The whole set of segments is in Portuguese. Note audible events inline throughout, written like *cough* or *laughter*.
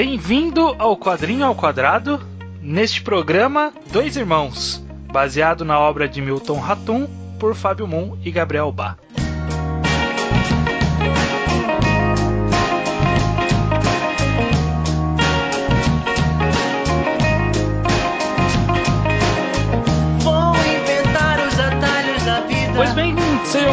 Bem-vindo ao Quadrinho ao Quadrado. Neste programa, Dois Irmãos, baseado na obra de Milton Ratum por Fábio Moon e Gabriel Bá.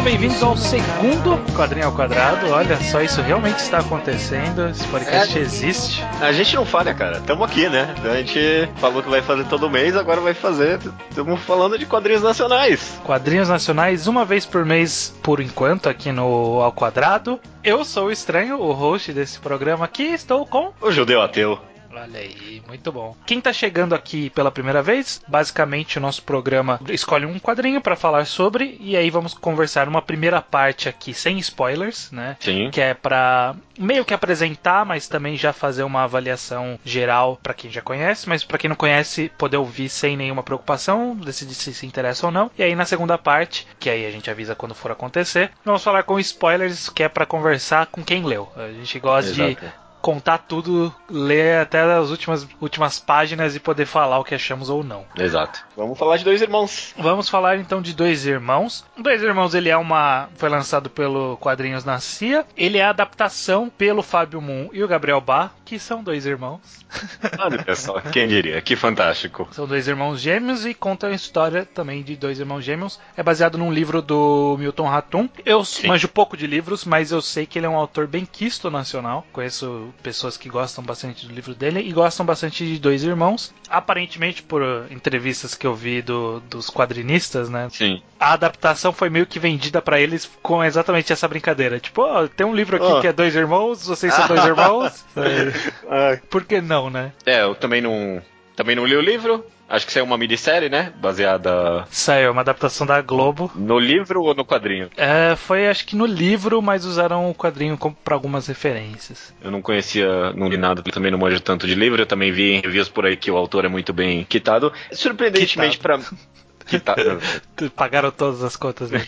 Bem-vindos ao segundo Quadrinho ao Quadrado. Olha só, isso realmente está acontecendo. Esse podcast É. existe. A gente não falha, cara. Tamo aqui, né? A gente falou que vai fazer todo mês, agora vai fazer. Estamos falando de quadrinhos nacionais. Quadrinhos nacionais uma vez por mês, por enquanto, aqui no Ao Quadrado. Eu sou o Estranho, o host desse programa aqui. Estou com. O judeu ateu. Olha aí, muito bom. Quem tá chegando aqui pela primeira vez, basicamente o nosso programa escolhe um quadrinho para falar sobre e aí vamos conversar uma primeira parte aqui sem spoilers, né? Sim. Que é pra meio que apresentar, mas também já fazer uma avaliação geral pra quem já conhece, mas pra quem não conhece, poder ouvir sem nenhuma preocupação, decidir se se interessa ou não. E aí na segunda parte, que aí a gente avisa quando for acontecer, vamos falar com spoilers, que é pra conversar com quem leu. A gente gosta de Exato. Contar tudo, ler até as últimas, últimas páginas e poder falar o que achamos ou não. Exato. Vamos falar de dois irmãos. Vamos falar então de Dois Irmãos. Dois Irmãos ele é uma foi lançado pelo Quadrinhos na CIA. Ele é a adaptação pelo Fábio Moon e o Gabriel Bá, que são dois irmãos. *laughs* Olha só, quem diria? Que fantástico. São dois irmãos gêmeos e conta a história também de dois irmãos gêmeos. É baseado num livro do Milton Ratum. Eu Sim. manjo pouco de livros, mas eu sei que ele é um autor bem quisto nacional. Conheço pessoas que gostam bastante do livro dele e gostam bastante de Dois Irmãos. Aparentemente, por uh, entrevistas que eu vi do- dos quadrinistas, né? Sim. A adaptação foi meio que vendida pra eles com exatamente essa brincadeira. Tipo, ó, tem um livro aqui Ó. que é Dois Irmãos, vocês são dois *laughs* irmãos. É, Por que não, né? É, eu também não. Também não li o livro. Acho que saiu uma minissérie, né? Baseada Saiu uma adaptação da Globo. no livro ou no quadrinho? É, foi acho que no livro, mas usaram o quadrinho como para algumas referências. Eu não conhecia, não li nada, também não manjo tanto de livro. Eu também vi em reviews por aí que o autor é muito bem quitado. Surpreendentemente *laughs* pra. Quitado. *laughs* Pagaram todas as contas *laughs* dele.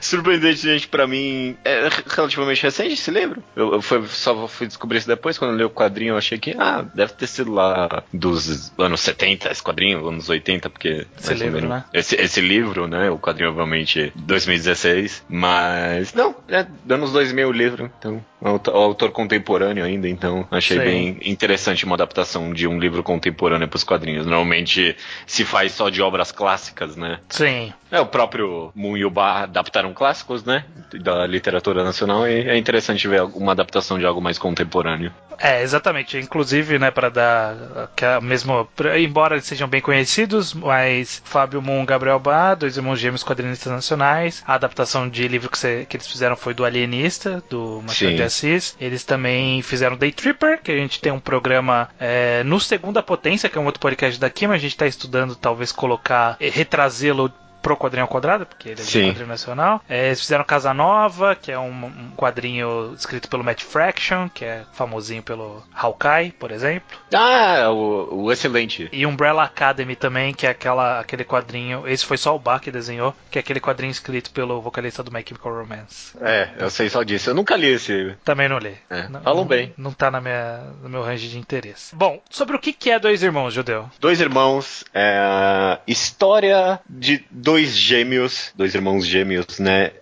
Surpreendentemente pra mim, é relativamente recente esse livro. Eu, eu fui- só fui descobrir isso depois, quando eu li o quadrinho, eu achei que, ah, deve ter sido lá dos anos 70, esse quadrinho, anos 80, porque. Esse livro, né? Esse, esse livro, né? O quadrinho, obviamente, 2016. Mas. Não, é anos 2000 o livro, então. O autor, contemporâneo ainda, então achei Sim. bem interessante uma adaptação de um livro contemporâneo pros quadrinhos. Normalmente se faz só de obras clássicas, né? Sim. É, o próprio Moon e o Bar adaptaram clássicos, né? Da literatura nacional e é interessante ver uma adaptação de algo mais contemporâneo. É, exatamente. Inclusive, né, para dar que mesmo, embora eles sejam bem conhecidos, mas Fábio Moon Gabriel Bá, dois irmãos gêmeos quadrinistas nacionais. A adaptação de livro que, você- que eles fizeram foi do Alienista, do Machado Assis. Eles também fizeram Day Tripper, que a gente tem um programa é, no Segunda Potência, que é um outro podcast daqui, mas a gente está estudando talvez colocar, eh, retrazê-lo pro quadrinho ao quadrado, porque ele é Sim. quadrinho nacional. É, eles fizeram Casa Nova, que é um, um quadrinho escrito pelo Matt Fraction, que é famosinho pelo Hawkeye, por exemplo. Ah, o, o excelente. E Umbrella Academy também, que é aquela, aquele quadrinho. Esse foi só o Bach que desenhou, que é aquele quadrinho escrito pelo vocalista do My Chemical Romance. É, eu sei só disso. Eu nunca li esse. Também não li. É, Não- falam não- bem. Não tá na minha, no meu range de interesse. Bom, sobre o que que é Dois Irmãos, Judeu? Dois irmãos, é, história de dois gêmeos, dois irmãos gêmeos, né?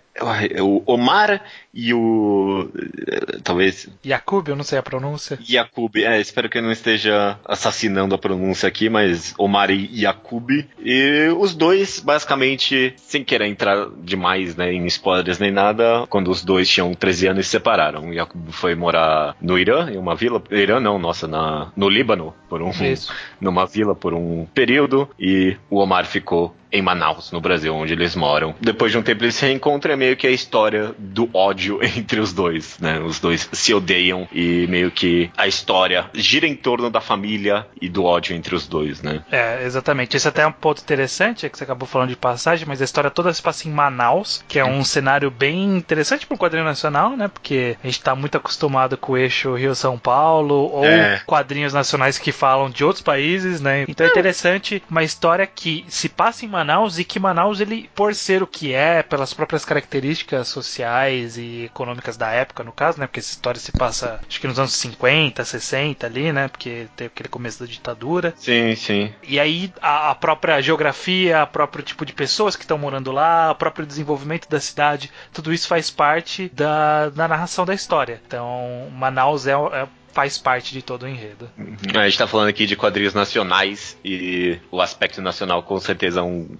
O Omar e o. eh, Talvez. Yakub, eu não sei a pronúncia. Yakub, é, espero que eu não esteja assassinando a pronúncia aqui, mas Omar e Yakub. E os dois, basicamente, sem querer entrar demais né, em spoilers nem nada, quando os dois tinham 13 anos se separaram. O Yakub foi morar no Irã, em uma vila. Irã não, nossa, na, no Líbano, por um, Isso. numa vila por um período, e o Omar ficou em Manaus, no Brasil, onde eles moram. Depois de um tempo eles se reencontram, é meio que a história do ódio *laughs* entre os dois, né? Os dois se odeiam e meio que a história gira em torno da família e do ódio entre os dois, né? É, exatamente. Esse até é um ponto interessante, é que você acabou falando de passagem, mas a história toda se passa em Manaus, que é um cenário bem interessante para o quadrinho nacional, né? Porque a gente tá muito acostumado com o eixo Rio-São Paulo, ou É. quadrinhos nacionais que falam de outros países, né? Então é interessante uma história que se passa em Manaus e que Manaus, ele, por ser o que é, pelas próprias características sociais e e econômicas da época, no caso, né? Porque essa história se passa, acho que nos anos 50, 60 ali, né? Porque tem aquele começo da ditadura. Sim, sim. E aí a, a própria geografia, o próprio tipo de pessoas que estão morando lá, o próprio desenvolvimento da cidade, tudo isso faz parte da, da narração da história. Então, Manaus é, é faz parte de todo o enredo. Uhum. A gente tá falando aqui de quadrinhos nacionais e o aspecto nacional com certeza é, um,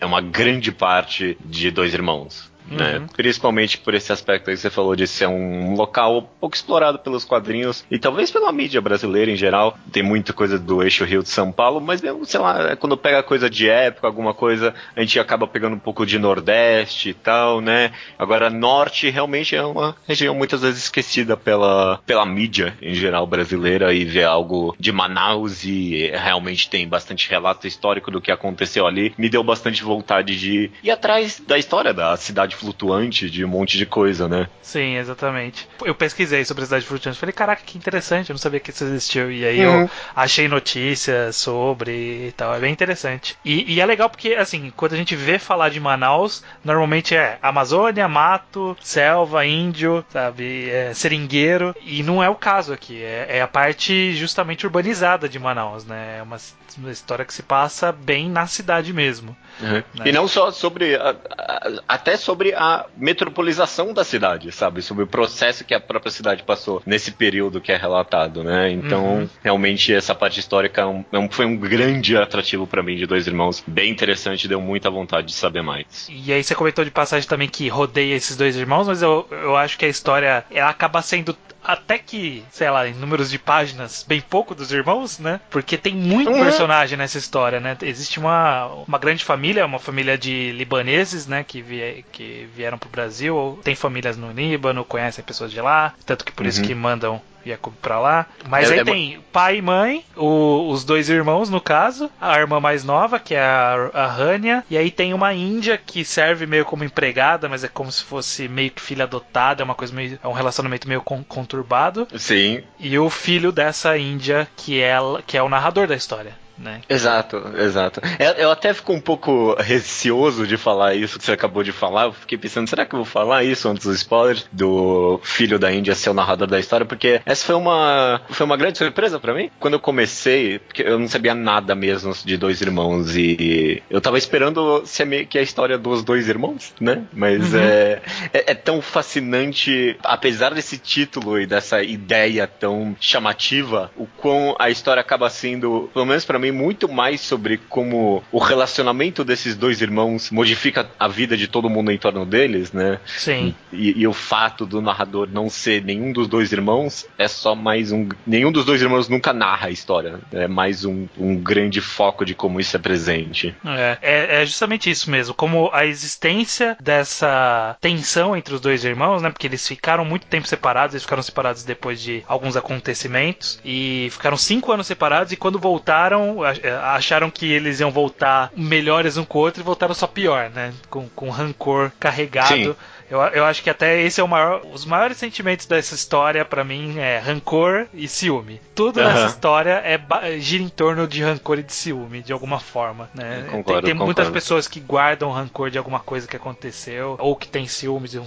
é uma grande parte de Dois Irmãos. Né? Uhum. Principalmente por esse aspecto aí que você falou de ser um local pouco explorado pelos quadrinhos e talvez pela mídia brasileira em geral. Tem muita coisa do eixo Rio de São Paulo, mas mesmo, sei lá, quando pega coisa de época, alguma coisa, a gente acaba pegando um pouco de Nordeste e tal, né? Agora, Norte realmente é uma região muitas vezes esquecida pela, pela mídia em geral brasileira e ver algo de Manaus e realmente tem bastante relato histórico do que aconteceu ali, me deu bastante vontade de ir atrás da história da cidade cidade flutuante de um monte de coisa, né? Sim, exatamente. Eu pesquisei sobre a cidade flutuante, falei, caraca, que interessante, eu não sabia que isso existiu. E aí uhum. eu achei notícias sobre e tal, é bem interessante. E, e, é legal porque, assim, quando a gente vê falar de Manaus, normalmente é Amazônia, mato, selva, índio, sabe, é, seringueiro, e não é o caso aqui, é, é a parte justamente urbanizada de Manaus, né? É uma, uma história que se passa bem na cidade mesmo. Uhum. Né? E não só sobre, a, a, até sobre sobre a metropolização da cidade, sabe? Sobre o processo que a própria cidade passou nesse período que é relatado, né? Então, uhum. realmente, essa parte histórica é um, é foi um grande atrativo para mim de Dois Irmãos. Bem interessante, deu muita vontade de saber mais. E aí você comentou de passagem também que rodeia esses dois irmãos, mas eu, eu acho que a história ela acaba sendo até que, sei lá, em números de páginas, bem pouco dos irmãos, né? Porque tem muito uhum. personagem nessa história, né? Existe uma, uma grande família, uma família de libaneses, né? Que, vie, que vieram pro Brasil, tem famílias no Líbano, conhecem pessoas de lá, tanto que por uhum. isso que mandam Jacob pra lá. Mas é, aí é tem pai e mãe, o, os dois irmãos, no caso, a irmã mais nova, que é a, a Rania, e aí tem uma índia que serve meio como empregada, mas é como se fosse meio que filha adotada, é uma coisa meio. é um relacionamento meio conturbado. Sim. E o filho dessa índia, que é, que é o narrador da história né? Exato, exato. Eu até fico um pouco receoso de falar isso que você acabou de falar. Eu fiquei pensando, será que eu vou falar isso antes dos spoilers do filho da Índia ser o narrador da história? Porque essa foi uma foi uma grande surpresa para mim. Quando eu comecei, porque eu não sabia nada mesmo de dois irmãos e eu tava esperando ser meio que a história dos dois irmãos, né? Mas uhum. é, é, é tão fascinante, apesar desse título e dessa ideia tão chamativa, o quão a história acaba sendo, pelo menos para mim também muito mais sobre como o relacionamento desses dois irmãos modifica a vida de todo mundo em torno deles, né? Sim. E, e, o fato do narrador não ser nenhum dos dois irmãos é só mais um. Nenhum dos dois irmãos nunca narra a história. É mais um, um grande foco de como isso é presente. É, é, é justamente isso mesmo. Como a existência dessa tensão entre os dois irmãos, né? Porque eles ficaram muito tempo separados, eles ficaram separados depois de alguns acontecimentos e ficaram cinco anos separados e quando voltaram é, acharam que eles iam voltar melhores um com o outro e voltaram só pior, né? Com, com rancor carregado. Sim. Eu, eu acho que até esse é o maior. Os maiores sentimentos dessa história, para mim, é rancor e ciúme. Tudo uhum. nessa história é, gira em torno de rancor e de ciúme, de alguma forma. Né? Concordo, tem, tem muitas pessoas que guardam rancor de alguma coisa que aconteceu, ou que tem ciúmes de,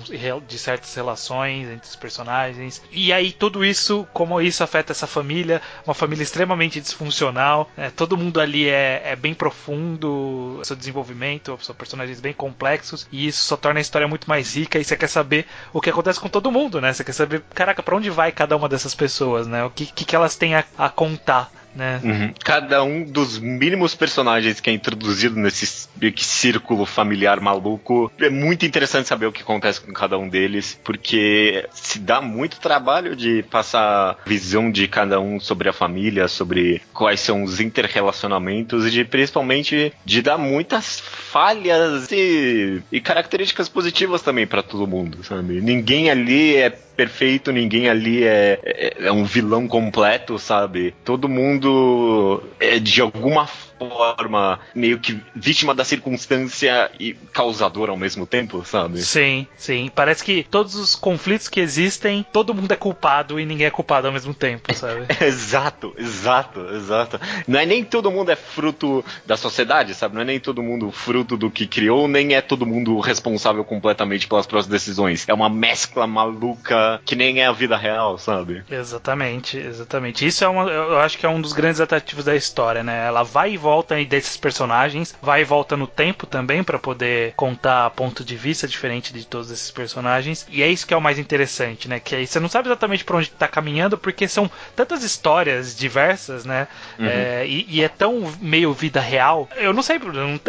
de certas relações entre os personagens. E aí, tudo isso, como isso afeta essa família, uma família extremamente disfuncional. Né? Todo mundo ali é, é bem profundo, seu desenvolvimento, são personagens bem complexos, e isso só torna a história muito mais rica e você quer saber o que acontece com todo mundo, né? Você quer saber, caraca, pra onde vai cada uma dessas pessoas, né? O que, que, que elas têm a, a contar né? Uhum. Cada um dos mínimos personagens que é introduzido nesse círculo familiar maluco é muito interessante saber o que acontece com cada um deles, porque se dá muito trabalho de passar visão de cada um sobre a família, sobre quais são os interrelacionamentos e de, principalmente de dar muitas falhas e, e características positivas também para todo mundo, sabe? Ninguém ali é perfeito, ninguém ali é, é, é um vilão completo, sabe? Todo mundo é de alguma forma meio que vítima da circunstância e causador ao mesmo tempo, sabe? Sim, sim. Parece que todos os conflitos que existem, todo mundo é culpado e ninguém é culpado ao mesmo tempo, sabe? *laughs* exato, exato, exato. Não é nem todo mundo é fruto da sociedade, sabe? Não é nem todo mundo fruto do que criou, nem é todo mundo responsável completamente pelas próprias decisões. É uma mescla maluca que nem é a vida real, sabe? Exatamente, exatamente. Isso é uma, eu acho que é um dos grandes atrativos da história, né? Ela vai e volta desses personagens, vai e volta no tempo também para poder contar ponto de vista diferente de todos esses personagens. E é isso que é o mais interessante, né? Que aí você não sabe exatamente para onde tá caminhando, porque são tantas histórias diversas, né? Uhum. É, e, e, é tão meio vida real. Eu não sei,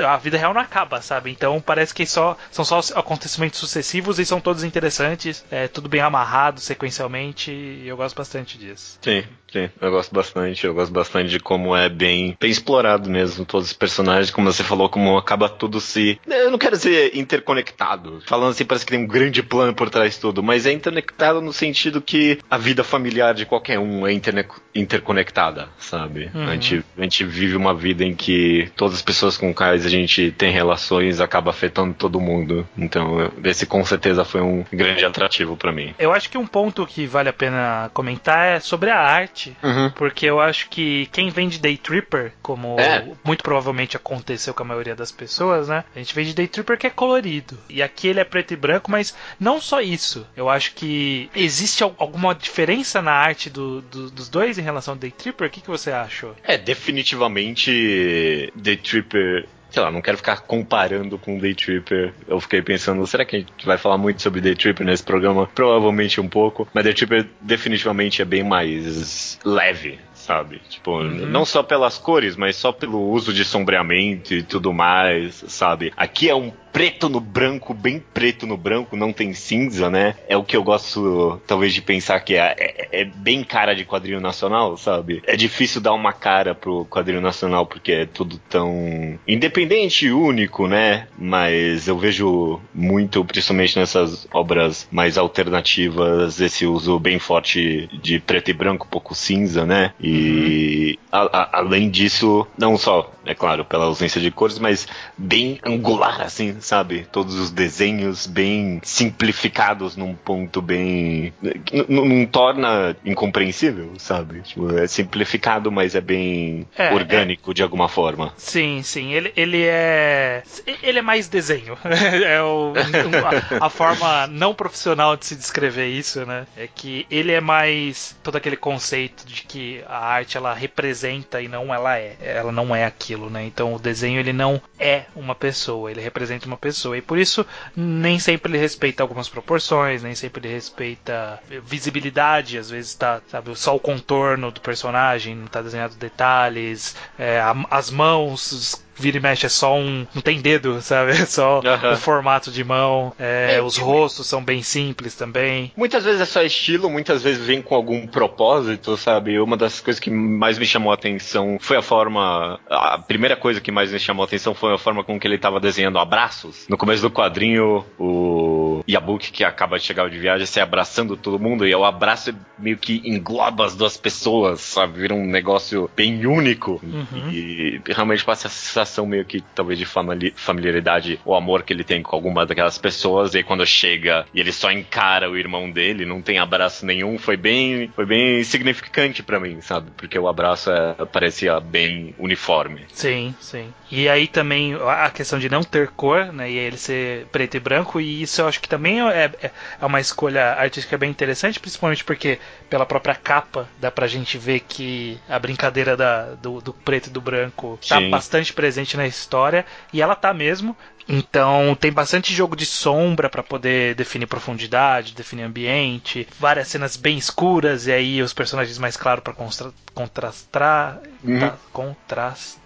a vida real não acaba, sabe? Então parece que só são só acontecimentos sucessivos e são todos interessantes, é tudo bem amarrado sequencialmente. E eu gosto bastante disso. Sim, sim, eu gosto bastante. Eu gosto bastante de como é bem, bem explorado mesmo todos os personagens, como você falou, como acaba tudo se. Eu não quero dizer interconectado. Falando assim, parece que tem um grande plano por trás de tudo, mas é interconectado no sentido que a vida familiar de qualquer um é inter interconectada, sabe? Uhum. A, gente, a gente vive uma vida em que todas as pessoas com quais a gente tem relações acaba afetando todo mundo. Então, esse com certeza foi um grande atrativo para mim. Eu acho que um ponto que vale a pena comentar é sobre a arte, uhum. porque eu acho que quem vem de Day Tripper, como é. muito provavelmente aconteceu com a maioria das pessoas, né? A gente vem de Day Tripper que é colorido. E aqui ele é preto e branco, mas não só isso. Eu acho que existe alguma diferença na arte do, do, dos dois em relação ao Day Tripper. O que, que você achou? É, definitivamente Day Tripper sei lá, não quero ficar comparando com Day Tripper. Eu fiquei pensando, será que a gente vai falar muito sobre Day Tripper nesse programa? Provavelmente um pouco, mas Day Tripper definitivamente é bem mais leve, sabe? Tipo, uhum. não só pelas cores, mas só pelo uso de sombreamento e tudo mais, sabe? Aqui é um preto no branco, bem preto no branco, não tem cinza, né? É o que eu gosto, talvez, de pensar que é, é, é, bem cara de quadrinho nacional, sabe? É difícil dar uma cara pro quadrinho nacional porque é tudo tão independente e único, né? Mas eu vejo muito, principalmente nessas obras mais alternativas, esse uso bem forte de preto e branco, pouco cinza, né? E uhum. a, a, além disso, não só, é claro, pela ausência de cores, mas bem angular, assim, sabe? Todos os desenhos bem simplificados num ponto bem. não torna incompreensível, sabe? Tipo, é simplificado, mas é bem é, orgânico é... de alguma forma. Sim, sim. Ele, ele é. Ele é mais desenho. *laughs* é o, a, a forma não profissional de se descrever isso, né? É que ele é mais todo aquele conceito de que a arte ela representa e não ela é. Ela não é aquilo, né? Então o desenho ele não é uma pessoa, ele representa uma pessoa. E por isso, nem sempre ele respeita algumas proporções, nem sempre ele respeita visibilidade, às vezes tá, sabe, só o contorno do personagem, não tá desenhado detalhes, é, as mãos vira e mexe é só um. Não tem dedo, *laughs* sabe? É só o formato de mão. É, os rostos são bem simples também. Muitas vezes é só estilo, muitas vezes vem com algum propósito, sabe? Uma das coisas que mais me chamou a atenção foi a forma. A primeira coisa que mais me chamou a atenção foi a forma com que ele estava desenhando abraços. No começo do quadrinho, o Yabuki, que acaba de chegar de viagem, se abraçando todo mundo, e o abraço meio que engloba as duas pessoas, sabe? Vira um negócio bem único. Uhum. E realmente passa essa sensação meio que talvez de familiaridade ou amor que ele tem com alguma daquelas pessoas. E aí quando chega e ele só encara o irmão dele, não tem abraço nenhum, foi bem, foi bem significante para mim, sabe? Porque o abraço é, parecia bem uniforme. Sim, sim. E aí também a questão de não ter cor, né? E ele ser preto e branco, e isso eu acho que também é, é, é uma escolha artística bem interessante, principalmente porque pela própria capa dá pra gente ver que a brincadeira da, do, do preto e do branco tá Sim. bastante presente na história, e ela tá mesmo. Então tem bastante jogo de sombra para poder definir profundidade, definir ambiente, várias cenas bem escuras e aí os personagens mais claros para contrastar, uhum. tá, contrastar,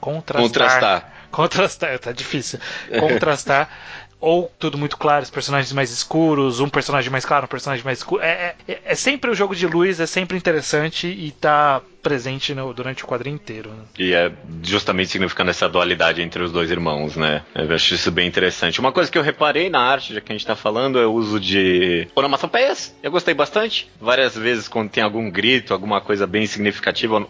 contrastar, contrastar, contrastar, tá difícil, contrastar *laughs* ou tudo muito claro, os personagens mais escuros, um personagem mais claro, um personagem mais escuro. É, é, é sempre o jogo de luz, é sempre interessante e tá presente no, durante o quadrinho inteiro. Né? E é justamente significando essa dualidade entre os dois irmãos, né? Eu acho isso bem interessante. Uma coisa que eu reparei na arte, já que a gente tá falando, é o uso de onomatopeias. Eu gostei bastante. Várias vezes quando tem algum grito, alguma coisa bem significativa,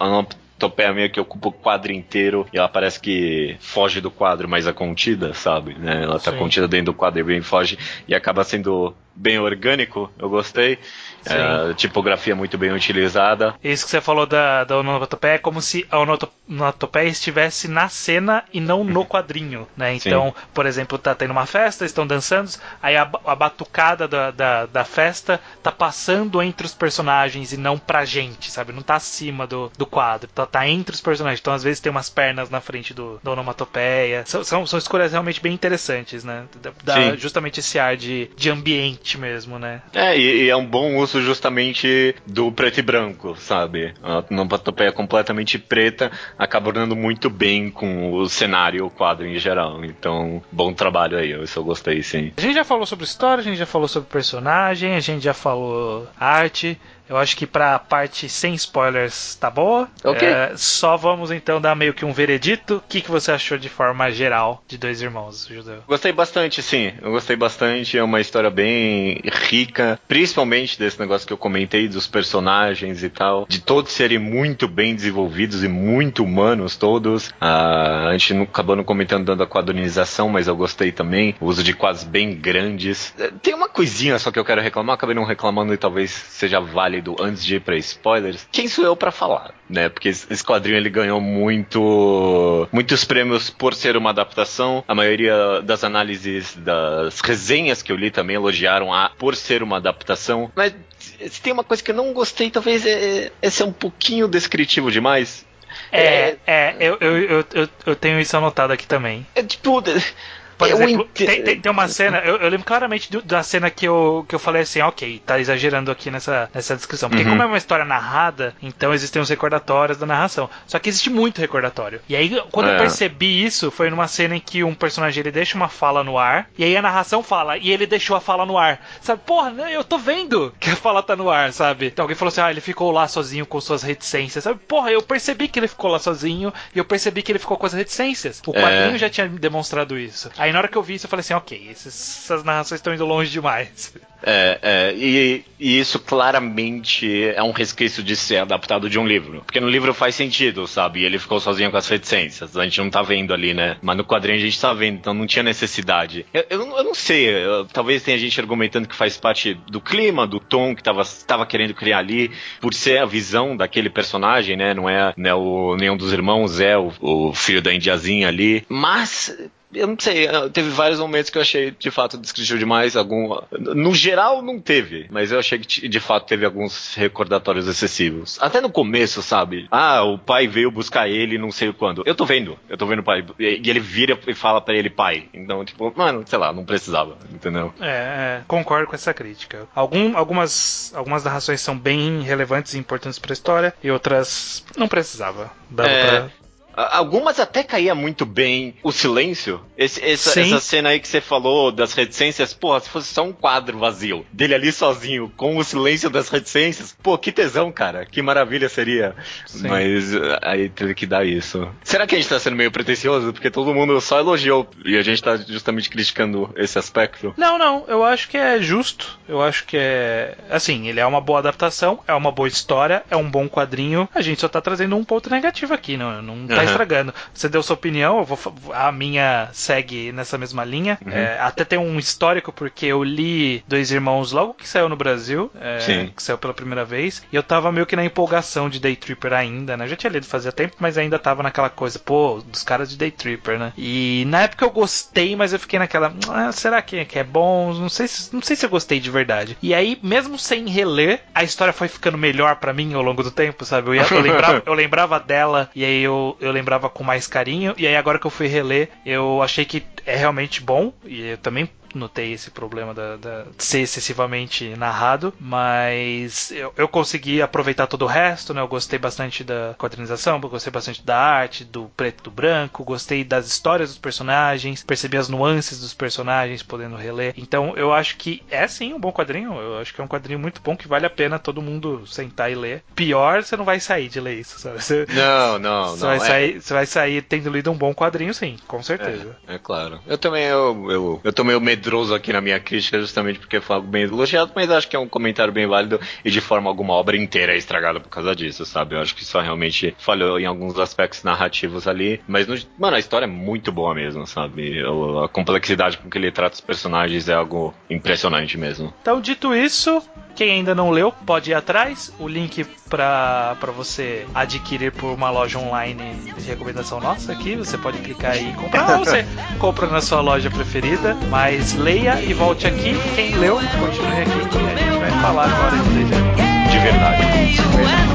onomatopeia meio que ocupa o quadro inteiro e ela parece que foge do quadro, mas é contida, sabe? Né? Ela tá Sim. contida dentro do quadro e bem foge e acaba sendo bem orgânico, eu gostei. É, tipografia muito bem utilizada. Isso que você falou da, da onomatopeia é como se a onomatopeia estivesse na cena e não no *laughs* quadrinho, né? Então, Sim. por exemplo, tá tendo uma festa, estão dançando, aí a, a batucada da, da, da, festa tá passando entre os personagens e não pra gente, sabe? Não tá acima do, do quadro, tá, tá entre os personagens. Então, às vezes, tem umas pernas na frente do, da onomatopeia. São, são, são escolhas realmente bem interessantes, né? Justamente esse ar de, de ambiente mesmo, né? É, e, e é um bom uso justamente do preto e branco, sabe? A onomatopeia completamente preta acaba dando muito bem com o cenário e o quadro em geral. Então, bom trabalho aí, isso eu gostei sim. A gente já falou sobre história, a gente já falou sobre personagem, a gente já falou arte. Eu acho que pra parte sem spoilers tá boa. Ok. É, só vamos então dar meio que um veredito. O que, que você achou de forma geral de Dois Irmãos, Judeu? Gostei bastante, sim. Eu gostei bastante. É uma história bem rica, principalmente desse negócio que eu comentei dos personagens e tal. De todos serem muito bem desenvolvidos e muito humanos, todos. Ah, a gente não, acabou não comentando dando a quadrinização, mas eu gostei também. O uso de quadros bem grandes. É, tem uma coisinha só que eu quero reclamar, acabei não reclamando e talvez seja válido rápido antes de ir para spoilers, quem sou eu para falar, né? Porque esse quadrinho ele ganhou muito muitos prêmios por ser uma adaptação. A maioria das análises das resenhas que eu li também elogiaram a por ser uma adaptação. Mas se tem uma coisa que eu não gostei, talvez é, é ser um pouquinho descritivo demais. É, é, é eu, eu, eu, eu tenho isso anotado aqui também. É tipo, por exemplo, tem, tem, tem, uma cena, eu, eu, lembro claramente do, da cena que eu, que eu falei assim, ok, tá exagerando aqui nessa, nessa descrição. Porque uhum. como é uma história narrada, então existem os recordatórios da narração. Só que existe muito recordatório. E aí, quando é. eu percebi isso, foi numa cena em que um personagem ele deixa uma fala no ar, e aí a narração fala, e ele deixou a fala no ar. Sabe, porra, né, eu tô vendo que a fala tá no ar, sabe? Então alguém falou assim, ah, ele ficou lá sozinho com suas reticências. Sabe, porra, eu percebi que ele ficou lá sozinho, e eu percebi que ele ficou com as reticências. O é. quadrinho é. já tinha demonstrado isso. Aí na hora que eu vi isso, eu falei assim, ok, essas narrações estão indo longe demais. *laughs* É, é e, e, isso claramente é um resquício de ser adaptado de um livro. Porque no livro faz sentido, sabe? E ele ficou sozinho com as reticências. A gente não tá vendo ali, né? Mas no quadrinho a gente tá vendo, então não tinha necessidade. Eu, eu, eu não sei, eu, talvez tenha gente argumentando que faz parte do clima, do tom que tava, tava querendo criar ali, por ser a visão daquele personagem, né? Não é né, o, nenhum dos irmãos, é o, o filho da indiazinha ali. Mas eu não sei, teve vários momentos que eu achei de fato descritivo demais. Algum, no geral, não teve, mas eu achei que de fato teve alguns recordatórios excessivos. Até no começo, sabe? Ah, o pai veio buscar ele não sei quando. Eu tô vendo, eu tô vendo o pai. E ele vira e fala para ele pai. Então, tipo, mano, sei lá, não precisava, entendeu? É, é, concordo com essa crítica. Algum, algumas, algumas narrações são bem relevantes e importantes pra história, e outras não precisava. Dava é, pra Algumas até caía muito bem o silêncio. Esse, essa, essa, cena aí que você falou das reticências, porra, se fosse só um quadro vazio dele ali sozinho, com o silêncio das reticências, pô, que tesão, cara. Que maravilha seria. Sim. Mas eh, aí teve que dar isso. Será que a gente tá sendo meio pretencioso? Porque todo mundo só elogiou e a gente tá justamente criticando esse aspecto? Não, não. Eu acho que é justo. Eu acho que é. Assim, ele é uma boa adaptação, é uma boa história, é um bom quadrinho. A gente só tá trazendo um ponto negativo aqui, não, não tá tá estragando. Você deu sua opinião, vou, a minha segue nessa mesma linha. Uhum. É, até tem um histórico, porque eu li Dois Irmãos logo que saiu no Brasil, é, que saiu pela primeira vez, e eu tava meio que na empolgação de Day Tripper ainda, né? Eu já tinha lido fazia tempo, mas ainda tava naquela coisa, pô, dos caras de Day Tripper, né? E na época eu gostei, mas eu fiquei naquela, ah, será que, que é bom? Não sei, se, não sei se eu gostei de verdade. E aí, mesmo sem reler, a história foi ficando melhor para mim ao longo do tempo, sabe? Eu, ia, eu, *laughs* lembrava, eu lembrava dela, e aí eu, eu lembrava com mais carinho. E aí agora que eu fui reler, eu achei que é realmente bom. E eu também notei esse problema da, da, de ser excessivamente narrado, mas eu, eu consegui aproveitar todo o resto, né? Eu gostei bastante da quadrinização, gostei bastante da arte, do preto e do branco, gostei das histórias dos personagens, percebi as nuances dos personagens podendo reler. Então eu acho que é sim um bom quadrinho, eu acho que é um quadrinho muito bom que vale a pena todo mundo sentar e ler. Pior, você não vai sair de ler isso, sabe? Você, não, não, *laughs* você não. Vai é... sair, você vai sair tendo lido um bom quadrinho, sim, com certeza. É, é claro. Eu também, eu, eu, eu tô meio medroso aqui na minha crítica, justamente porque foi algo bem elogiado, mas acho que é um comentário bem válido e de forma alguma a obra inteira é estragada por causa disso, sabe? Eu acho que só realmente falhou em alguns aspectos narrativos ali, mas, no, mano, a história é muito boa mesmo, sabe? A complexidade com que ele trata os personagens é algo impressionante mesmo. Então, dito isso, quem ainda não leu, pode ir atrás. O link para você adquirir por uma loja online de recomendação nossa aqui, você pode clicar e comprar, ou você *laughs* compra na sua loja preferida. Mas leia e volte aqui. Quem leu, continue aqui que a gente vai falar agora de De verdade. De verdade.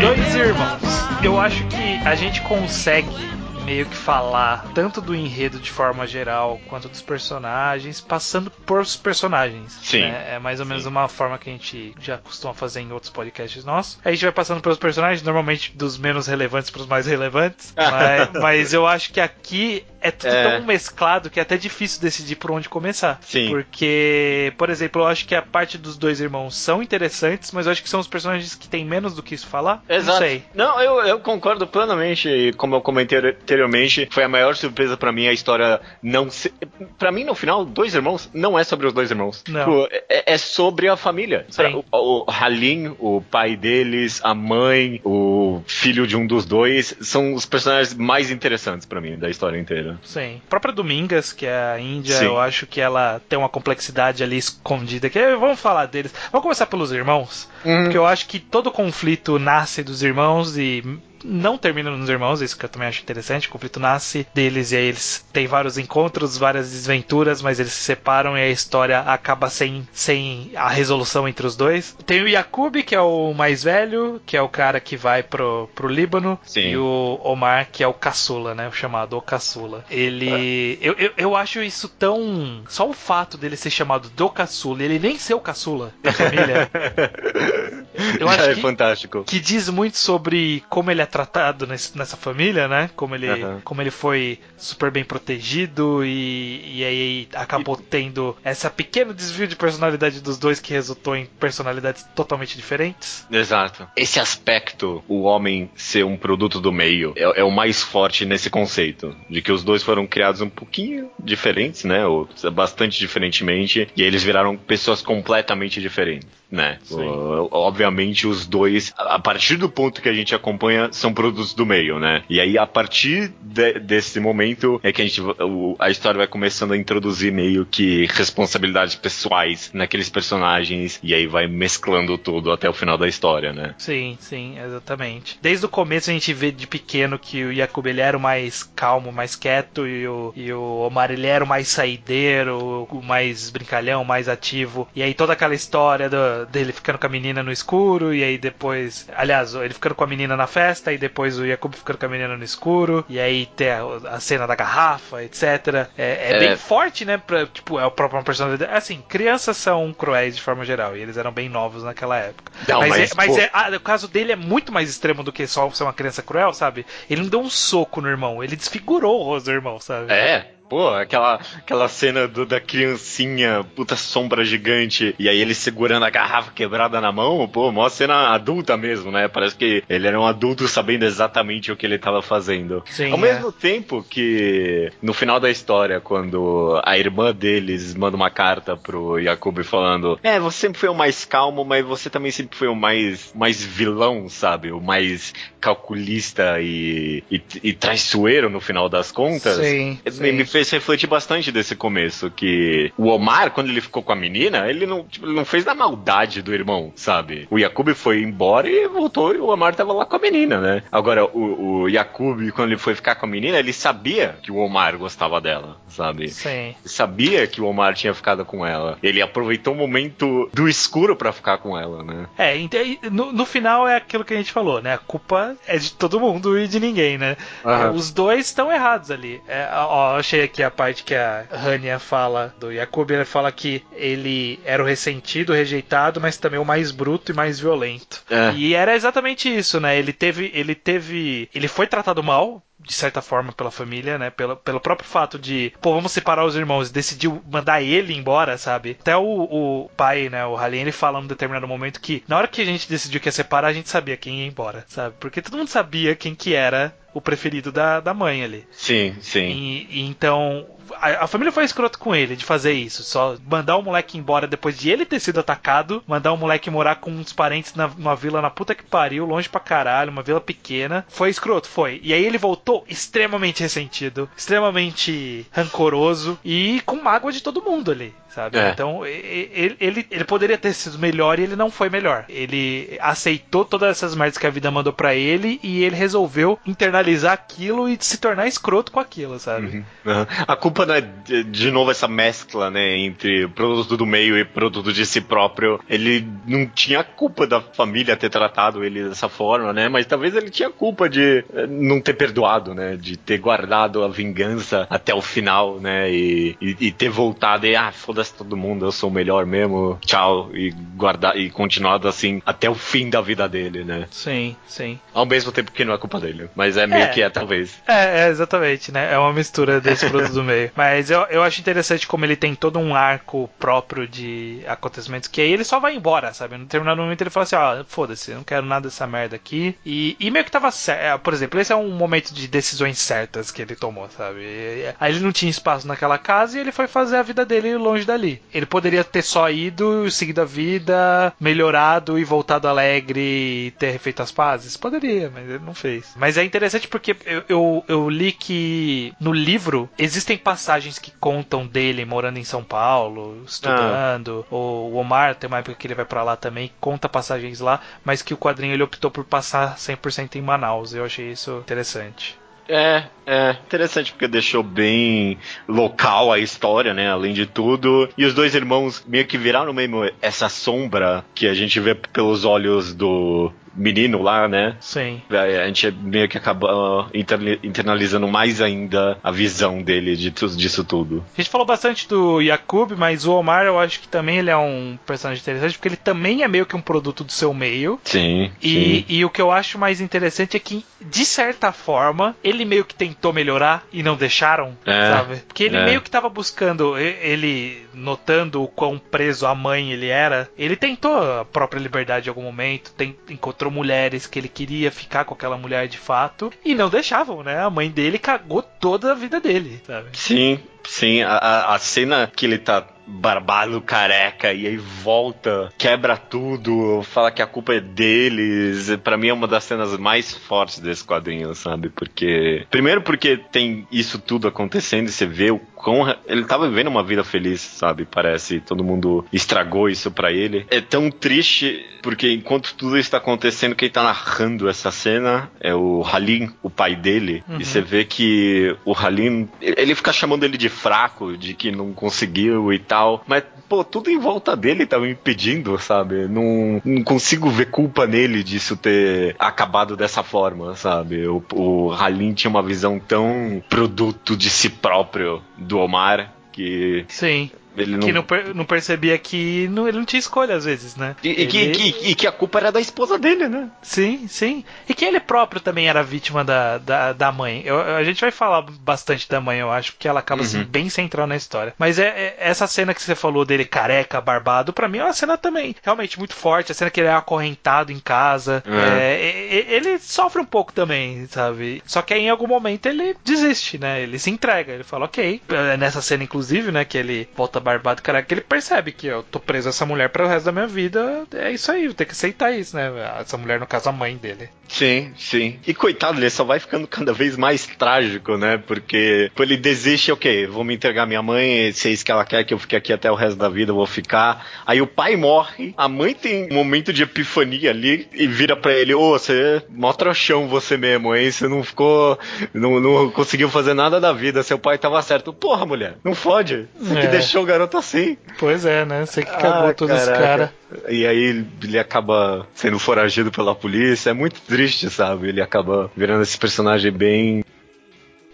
Dois irmãos. Eu acho que a gente consegue meio que falar tanto do enredo de forma geral quanto dos personagens, passando por os personagens. Sim. Né? É mais ou menos Sim. uma forma que a gente já costuma fazer em outros podcasts nossos. A gente vai passando pelos personagens, normalmente dos menos relevantes para os mais relevantes. *laughs* mas, mas eu acho que aqui é tudo é. tão mesclado que é até difícil decidir por onde começar. Sim. Porque, por exemplo, eu acho que a parte dos dois irmãos são interessantes, mas eu acho que são os personagens que têm menos do que isso falar. Exato. Não sei. Não, eu, eu concordo plenamente. Como eu comentei anteriormente, foi a maior surpresa para mim a história não ser. Pra mim, no final, dois irmãos não é sobre os dois irmãos. Não. Tipo, é, é, sobre a família. O, o Halim, o pai deles, a mãe, o filho de um dos dois, são os personagens mais interessantes para mim da história inteira. Sim. A própria Domingas, que é a Índia, Sim. eu acho que ela tem uma complexidade ali escondida. Que vamos falar deles. Vamos começar pelos irmãos. Uhum. Porque eu acho que todo conflito nasce dos irmãos e não termina nos irmãos, isso que eu também acho interessante. O conflito nasce deles e aí eles têm vários encontros, várias desventuras, mas eles se separam e a história acaba sem, sem a resolução entre os dois. Tem o Yakub, que é o mais velho, que é o cara que vai pro, pro Líbano, Sim. e o Omar, que é o caçula, né? O chamado o caçula. Ele. É. Eu, eu, eu acho isso tão. Só o fato dele ser chamado do caçula, ele nem ser o caçula da família. *laughs* eu acho é que, fantástico. Que diz muito sobre como ele é tratado nesse, nessa família, né? Como ele, uhum. como ele foi super bem protegido e, e aí acabou tendo essa pequeno desvio de personalidade dos dois que resultou em personalidades totalmente diferentes. Exato. Esse aspecto, o homem ser um produto do meio, é, é o mais forte nesse conceito. De que os dois foram criados um pouquinho diferentes, né? Ou bastante diferentemente. E eles viraram pessoas completamente diferentes, né? O, obviamente, os dois, a partir do ponto que a gente acompanha, são produtos do meio, né? E aí, a partir de, desse momento, é que a gente o, a história vai começando a introduzir meio que responsabilidades pessoais naqueles personagens, e aí vai mesclando tudo até o final da história, né? Sim, sim, exatamente. Desde o começo a gente vê de pequeno que o Yakub ele era o mais calmo, mais quieto, e o, e o Omar ele era o mais saideiro, o mais brincalhão, o mais ativo. E aí toda aquela história do, dele ficando com a menina no escuro, e aí depois, aliás, ele ficando com a menina na festa, e depois o Jacob ficando com a menina no escuro, e aí tem a, a cena da garrafa, etc. É, é, é, bem forte, né? Pra, tipo, é o próprio personalidade. Assim, crianças são cruéis de forma geral, e eles eram bem novos naquela época. Não, mas, mas, é, mas é, ah, o caso dele é muito mais extremo do que só ser uma criança cruel, sabe? Ele não deu um soco no irmão, ele desfigurou o rosto do irmão, sabe? É, Pô, aquela, aquela cena do, da criancinha, puta sombra gigante, e aí ele segurando a garrafa quebrada na mão, pô, mó cena adulta mesmo, né? Parece que ele era um adulto sabendo exatamente o que ele tava fazendo. Sim, Ao é. mesmo tempo que no final da história, quando a irmã deles manda uma carta pro Yakub falando: É, você sempre foi o mais calmo, mas você também sempre foi o mais, mais vilão, sabe? O mais calculista e, e, e traiçoeiro no final das contas. Sim, sim. Me fez refletir bastante desse começo, que o Omar, quando ele ficou com a menina, ele não, tipo, ele não fez da maldade do irmão, sabe? O Yakub foi embora e voltou e o Omar tava lá com a menina, né? Agora, o, o Yakub, quando ele foi ficar com a menina, ele sabia que o Omar gostava dela, sabe? Sim. Ele sabia que o Omar tinha ficado com ela. Ele aproveitou o momento do escuro para ficar com ela, né? É, no, no final é aquilo que a gente falou, né? A culpa é de todo mundo e de ninguém, né? Uhum. Os dois estão errados ali. É, ó, achei aqui a parte que a Rania fala do Yakub, ele fala que ele era o ressentido, o rejeitado, mas também o mais bruto e mais violento. É. E era exatamente isso, né? Ele teve, ele teve, ele foi tratado mal de certa forma pela família, né? Pelo, pelo próprio fato de, pô, vamos separar os irmãos, decidiu mandar ele embora, sabe? Até o, o pai, né, o Halien, ele fala num determinado momento que na hora que a gente decidiu que ia separar, a gente sabia quem ia embora, sabe? Porque todo mundo sabia quem que era o preferido da, da mãe ali. Sim, sim. E, e então a, a, família foi escroto com ele de fazer isso. Só mandar o moleque embora depois de ele ter sido atacado, mandar o moleque morar com uns parentes na, numa vila na puta que pariu, longe pra caralho, uma vila pequena. Foi escroto, foi. E aí ele voltou extremamente ressentido, extremamente rancoroso e com mágoa de todo mundo ali sabe? É. Então ele, ele, ele poderia ter sido melhor e ele não foi melhor. Ele aceitou todas essas merdas que a vida mandou para ele e ele resolveu internalizar aquilo e se tornar escroto com aquilo, sabe? Uhum. Uhum. A culpa não é de novo essa mescla, né, entre produto do meio e produto de si próprio. Ele não tinha culpa da família ter tratado ele dessa forma, né? Mas talvez ele tinha culpa de eh, não ter perdoado, né? De ter guardado a vingança até o final, né? E, e, e ter voltado e ah, foda foda-se todo mundo, eu sou o melhor mesmo, tchau, e guardar e continuado assim até o fim da vida dele, né? Sim, sim. Ao mesmo tempo que não é culpa dele, mas é meio é, que é, talvez. É, é, exatamente, né? É uma mistura desse produto do meio. Mas eu, eu acho interessante como ele tem todo um arco próprio de acontecimentos que aí ele só vai embora, sabe? No determinado momento ele fala assim: ó, oh, foda-se, não quero nada dessa merda aqui. E, e meio que tava certo. É, por exemplo, esse é um momento de decisões certas que ele tomou, sabe? E, aí ele não tinha espaço naquela casa e ele foi fazer a vida dele longe da dali. Ele poderia ter só ido, seguido a vida, melhorado e voltado alegre e ter feito as pazes? Poderia, mas ele não fez. Mas é interessante porque eu, eu, eu li que no livro existem passagens que contam dele morando em São Paulo, estudando. Ah. O Omar tem uma época que ele vai para lá também, conta passagens lá, mas que o quadrinho ele optou por passar 100% em Manaus. Eu achei isso interessante. É, é interessante porque deixou bem local a história, né? Além de tudo. E os dois irmãos meio que viraram mesmo essa sombra que a gente vê pelos olhos do, menino lá, né? Sim. A gente meio que acaba internalizando mais ainda a visão dele de disso tudo. A gente falou bastante do Yakub, mas o Omar eu acho que também ele é um personagem interessante, porque ele também é meio que um produto do seu meio. Sim. E, sim. e o que eu acho mais interessante é que, de certa forma, ele meio que tentou melhorar e não deixaram, é, sabe? Porque ele é. meio que tava buscando, ele notando o quão preso a mãe ele era, ele tentou a própria liberdade em algum momento, tem, encontrou encontrou mulheres que ele queria ficar com aquela mulher de fato e não deixavam, né? A mãe dele cagou toda a vida dele, sabe? Sim, sim. A, a cena que ele tá barbado, careca, e aí volta, quebra tudo, fala que a culpa é deles. para mim é uma das cenas mais fortes desse quadrinho, sabe? Porque. Primeiro porque tem isso tudo acontecendo e você vê o quão. Ele tava vivendo uma vida feliz, sabe? Parece. Todo mundo estragou isso para ele. É tão triste porque enquanto tudo está acontecendo, quem tá narrando essa cena é o Halim, o pai dele. Uhum. E você vê que o Halim. Ele fica chamando ele de fraco, de que não conseguiu e tal. Mas, pô, tudo em volta dele tá me impedindo, sabe? Não, não consigo ver culpa nele disso ter acabado dessa forma, sabe? O, o Halim tinha uma visão tão produto de si próprio do Omar que. Sim. Ele não... Que não, não percebia que não, ele não tinha escolha às vezes, né? E, ele... que, que, e que a culpa era da esposa dele, né? Sim, sim. E que ele próprio também era vítima da, da, da mãe. Eu, a gente vai falar bastante da mãe, eu acho, porque ela acaba assim, uhum. bem central na história. Mas é, é, essa cena que você falou dele careca, barbado, para mim é uma cena também realmente muito forte. A cena que ele é acorrentado em casa. Uhum. É, ele sofre um pouco também, sabe? Só que aí em algum momento ele desiste, né? Ele se entrega. Ele fala, ok. É nessa cena, inclusive, né? Que ele volta barbado, cara, que ele percebe que eu tô preso a essa mulher para o resto da minha vida. É isso aí, vou ter que aceitar isso, né? Essa mulher, no caso, a mãe dele. Sim, sim. E coitado, ele só vai ficando cada vez mais trágico, né? Porque ele desiste, ok, vou me entregar minha mãe, se é isso que ela quer que eu fique aqui até o resto da vida, eu vou ficar. Aí o pai morre, a mãe tem um momento de epifania ali e vira para ele, ô, oh, você mostra o chão você mesmo, hein? Você não ficou, não, não conseguiu fazer nada da vida, seu pai tava certo. Porra, mulher, não fode. Você é. que deixou o garoto assim. Pois é, né? Você que cagou ah, todos os caras. E aí ele acaba sendo foragido pela polícia. É muito triste, sabe? Ele acaba virando esse personagem bem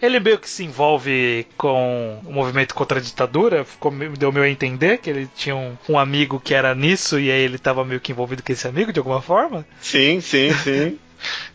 ele meio que se envolve com o movimento contra a ditadura, ficou, deu meu a entender que ele tinha um, um, amigo que era nisso e aí ele tava meio que envolvido com esse amigo de alguma forma. Sim, sim, sim.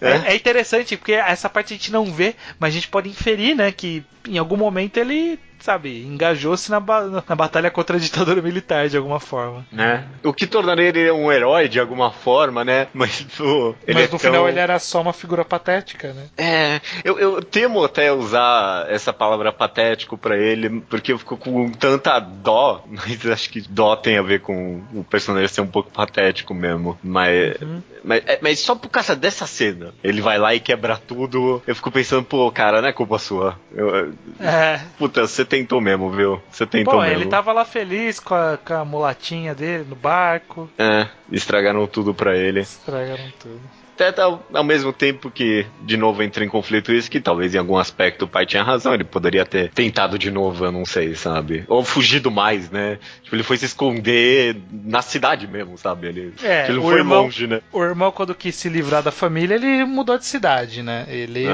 É. *laughs* é. é interessante, porque essa parte a gente não vê, mas a gente pode inferir, né, que em algum momento ele sabe, engajou-se na, ba na batalha contra a ditadura militar de alguma forma. Né? O que tornaria ele um herói de alguma forma, né? *laughs* Mas, pô, Mas é no final ele era só uma figura patética, né? É, eu, eu temo até usar essa palavra patético para ele, porque eu fico com tanta dó, *laughs* mas acho que dó tem a ver com o personagem ser um pouco patético mesmo. Mas, uhum. mas, é, mas só por causa dessa cena, ele vai lá e quebra tudo. Eu fico pensando, pô, cara, não é culpa sua. Eu, é. Puta, você tentou mesmo, viu? Você tentou Pô, mesmo. ele tava lá feliz com a, com a mulatinha dele no barco. É, estragaram tudo pra ele. Estragaram tudo. Até ao, ao, mesmo tempo que, de novo, entra em conflito isso, que talvez em algum aspecto o pai tinha razão, ele poderia ter tentado de novo, eu não sei, sabe? Ou fugido mais, né? Tipo, ele foi se esconder na cidade mesmo, sabe? Ele, é, ele não foi irmão, longe, né? O irmão, quando quis se livrar da família, ele mudou de cidade, né? Ele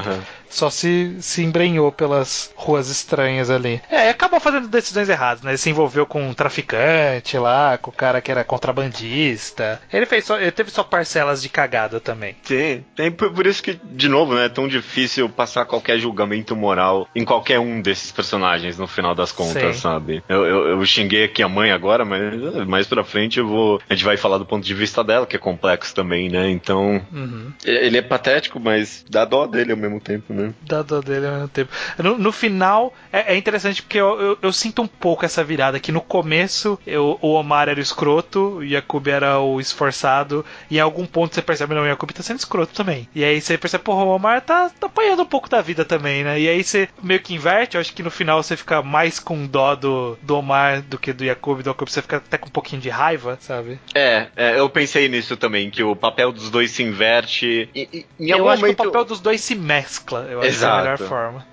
só se, se embrenhou pelas ruas estranhas ali. É, acabou fazendo decisões erradas, né? Ele se envolveu com um traficante lá, com o cara que era contrabandista. Ele fez só, ele teve só parcelas de cagada também. Sim, tem por isso que, de novo, né, é tão difícil passar qualquer julgamento moral em qualquer um desses personagens no final das contas, Sim. sabe? Eu, eu, eu, xinguei aqui a mãe agora, mas mais pra frente eu vou. A gente vai falar do ponto de vista dela, que é complexo também, né? Então. Uhum. Ele é patético, mas dá dó dele ao mesmo tempo, né? Dá dó dele ao mesmo tempo. No, no final, é, é, interessante porque eu, eu, eu, sinto um pouco essa virada, que no começo eu, o Omar era o escroto, o Yakub era o esforçado, e em algum ponto você percebe, não, o Yakub tá sendo escroto também. E aí você percebe, porra, o Omar tá, tá apanhando um pouco da vida também, né? E aí você meio que inverte, eu acho que no final você fica mais com dó do, do Omar do que do Jacob, do Jacob você fica até com um pouquinho de raiva, sabe? É, é eu pensei nisso também, que o papel dos dois se inverte. E, e, eu acho momento... que o papel dos dois se mescla, eu acho Exato. que é a melhor forma.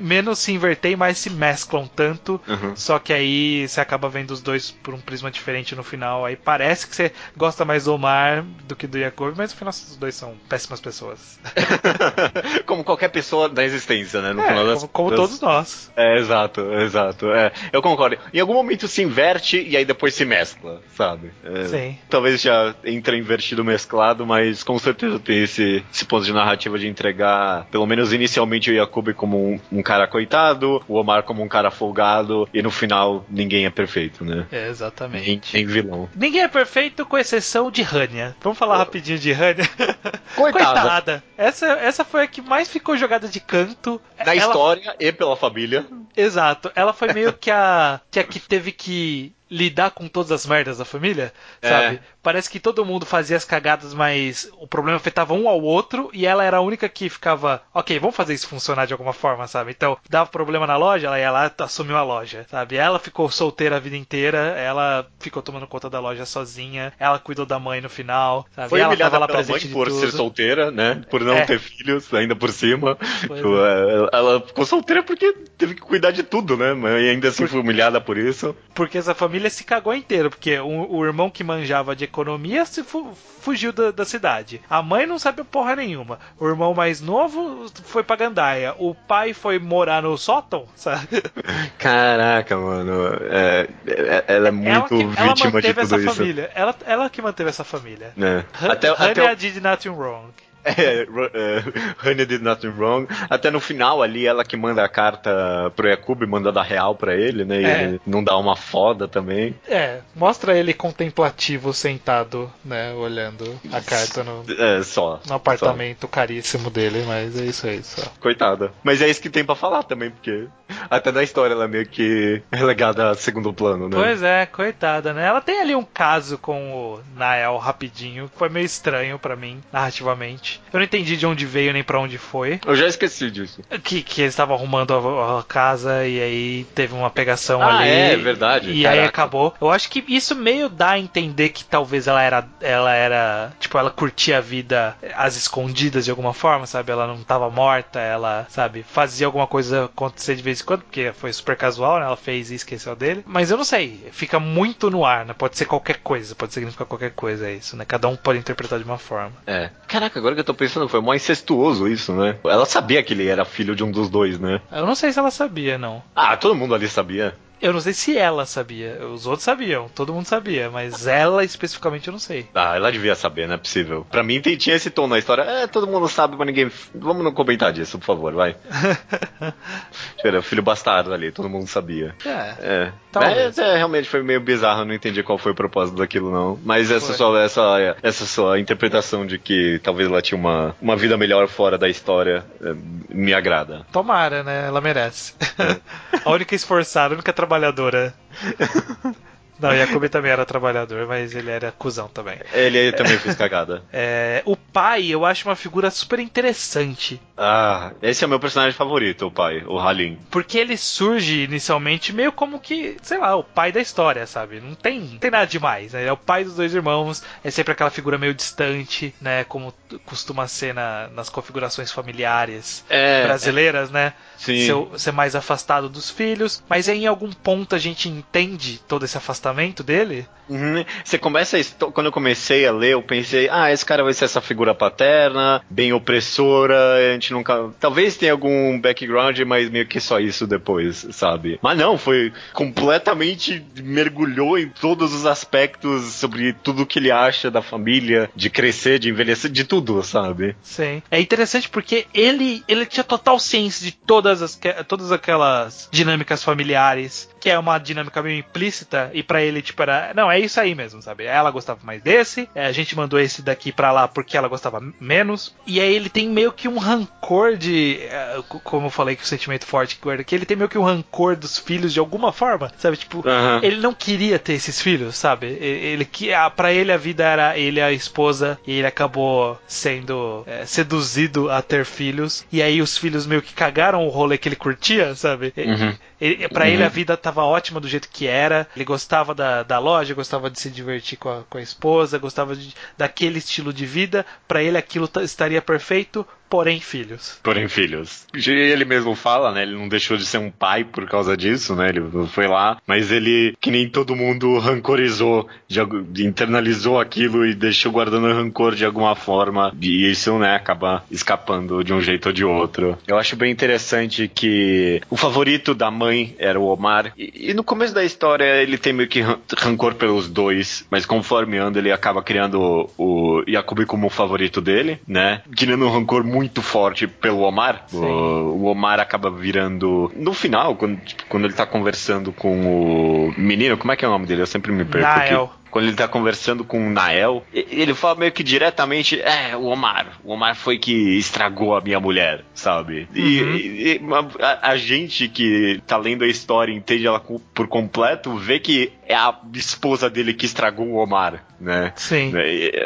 menos se inverter e mais se mesclam tanto, uhum. só que aí você acaba vendo os dois por um prisma diferente no final. Aí parece que você gosta mais do Omar do que do Jacob, mas no final os dois dois são péssimas pessoas. *laughs* *laughs* como qualquer pessoa da existência, né? No é, final das, como, como das... todos nós. É, exato, exato. É, eu concordo. Em algum momento se inverte e aí depois se mescla, sabe? É, Sim. Talvez já entre invertido mesclado, mas com certeza tem esse, esse ponto de narrativa de entregar, pelo menos inicialmente, o Yakubi como um, um cara coitado, o Omar como um cara folgado, e no final ninguém é perfeito, né? É, exatamente. Nem, vilão. Ninguém é perfeito com exceção de Hanya. Vamos falar oh. rapidinho de Hanya. *laughs* Coitada. Coitada. Essa, essa foi a que mais ficou jogada de canto. Na ela... história e pela família. Exato. Ela foi meio que a que, a que teve que lidar com todas as merdas da família, é. sabe? Parece que todo mundo fazia as cagadas, mas o problema afetava um ao outro e ela era a única que ficava, ok, vamos fazer isso funcionar de alguma forma, sabe? Então, dava problema na loja, ela ia lá assumiu a loja, sabe? Ela ficou solteira a vida inteira, ela ficou tomando conta da loja sozinha, ela cuidou da mãe no final, sabe? Foi ela humilhada lá pela mãe por ser solteira, né? Por não é. ter filhos, ainda por cima. Tipo, é. Ela ficou solteira porque teve que cuidar de tudo, né? E ainda assim por... foi humilhada por isso. Porque essa família família se cagou inteiro, porque o, o irmão que manjava de economia se fu fugiu da, da, cidade. A mãe não sabe porra nenhuma. O irmão mais novo foi pra Gandaia. O pai foi morar no sótão, sabe? *laughs* Caraca, mano. É, é, ela é muito ela que, vítima ela de tudo essa isso. Família. Ela, ela que manteve essa família. É. Até, até o... did nothing wrong. *laughs* É, Honey did nothing wrong. Até no final ali, ela que manda a carta pro Yakub, manda dar real pra ele, né? E é. ele não dá uma foda também. É, mostra ele contemplativo, sentado, né? Olhando a carta no, é, só, no apartamento só. caríssimo dele, mas é isso aí, só. Coitada. Mas é isso que tem pra falar também, porque até na história ela é meio que relegada a segundo plano, né? Pois é, coitada, né? Ela tem ali um caso com o Nael rapidinho, que foi meio estranho para mim, narrativamente. Eu não entendi de onde veio nem para onde foi. Eu já esqueci disso. Que, que eles estavam arrumando a, a, casa e aí teve uma pegação ah, ali. É, verdade. E Caraca. aí acabou. Eu acho que isso meio dá a entender que talvez ela era. Ela era. Tipo, ela curtia a vida às escondidas de alguma forma, sabe? Ela não tava morta, ela, sabe, fazia alguma coisa acontecer de vez em quando, porque foi super casual, né? Ela fez e esqueceu dele. Mas eu não sei. Fica muito no ar, né? Pode ser qualquer coisa, pode significar qualquer coisa, é isso, né? Cada um pode interpretar de uma forma. É. Caraca, agora que eu tô pensando, foi mó incestuoso isso, né? Ela sabia que ele era filho de um dos dois, né? Eu não sei se ela sabia, não. Ah, todo mundo ali sabia. Eu não sei se ela sabia. Os outros sabiam, todo mundo sabia, mas ela especificamente eu não sei. Ah, ela devia saber, não é possível. Pra mim tinha esse tom na história. É, todo mundo sabe, mas ninguém. Vamos não comentar disso, por favor, vai. *laughs* Espera, o filho bastardo ali, todo mundo sabia. É. É. Mas, é, realmente foi meio bizarro, eu não entendi qual foi o propósito daquilo, não. Mas essa sua, essa, essa sua interpretação de que talvez ela tinha uma, uma vida melhor fora da história é, me agrada. Tomara, né? Ela merece. É. *laughs* a única esforçada, a única trabalhadora. *laughs* Não, Yakubi também era trabalhador, mas ele era cuzão também. Ele também fez cagada. É, o pai, eu acho uma figura super interessante. Ah, esse é o meu personagem favorito, o pai, o Halim. Porque ele surge inicialmente meio como que, sei lá, o pai da história, sabe? Não tem, não tem nada demais. Né? Ele é o pai dos dois irmãos, é sempre aquela figura meio distante, né? Como costuma ser na, nas configurações familiares é, brasileiras, é. né? Sim. Ser, ser mais afastado dos filhos. Mas aí em algum ponto a gente entende todo esse afastamento afastamento dele? Uhum. Você começa a, quando eu comecei a ler, eu pensei, ah, esse cara vai ser essa figura paterna, bem opressora, a gente nunca, talvez tenha algum background, mas meio que só isso depois, sabe? Mas não, foi completamente mergulhou em todos os aspectos sobre tudo que ele acha da família, de crescer, de envelhecer, de tudo, sabe? Sim. É interessante porque ele ele tinha total ciência de todas as todas aquelas dinâmicas familiares, que é uma dinâmica meio implícita e para ele tipo era, não, é isso aí mesmo, sabe? Ela gostava mais desse, é, a gente mandou esse daqui pra lá porque ela gostava menos. E aí ele tem meio que um rancor de. É, como eu falei que o sentimento forte que guarda aqui, ele tem meio que um rancor dos filhos de alguma forma, sabe? Tipo, uhum. ele não queria ter esses filhos, sabe? Ele que para ele a vida era ele a esposa e ele acabou sendo é, seduzido a ter filhos. E aí os filhos meio que cagaram o rolê que ele curtia, sabe? Uhum. Ele, pra uhum. ele a vida tava ótima do jeito que era. Ele gostava da, da loja, gostava de se divertir com a, com a esposa, gostava de, daquele estilo de vida. Para ele aquilo estaria perfeito porém filhos. Porém filhos. Ele mesmo fala, né? Ele não deixou de ser um pai por causa disso, né? Ele foi lá, mas ele, que nem todo mundo, rancorizou, de, internalizou aquilo e deixou guardando rancor de alguma forma. E isso, né, acaba escapando de um jeito ou de outro. Eu acho bem interessante que o favorito da mãe era o Omar. E, e no começo da história ele tem meio que rancor pelos dois, mas conforme anda ele acaba criando o, o Yakubi como o favorito dele, né? Criando um rancor muito muito forte pelo Omar. O, o, Omar acaba virando. No final, quando, tipo, quando ele tá conversando com o menino, como é que é o nome dele? Eu sempre me perco Nael. aqui quando ele tá conversando com o Nael, ele fala meio que diretamente, é, o Omar, o Omar foi que estragou a minha mulher, sabe? Uhum. E, e a, a, gente que tá lendo a história entende ela por completo, vê que é a esposa dele que estragou o Omar, né? Sim.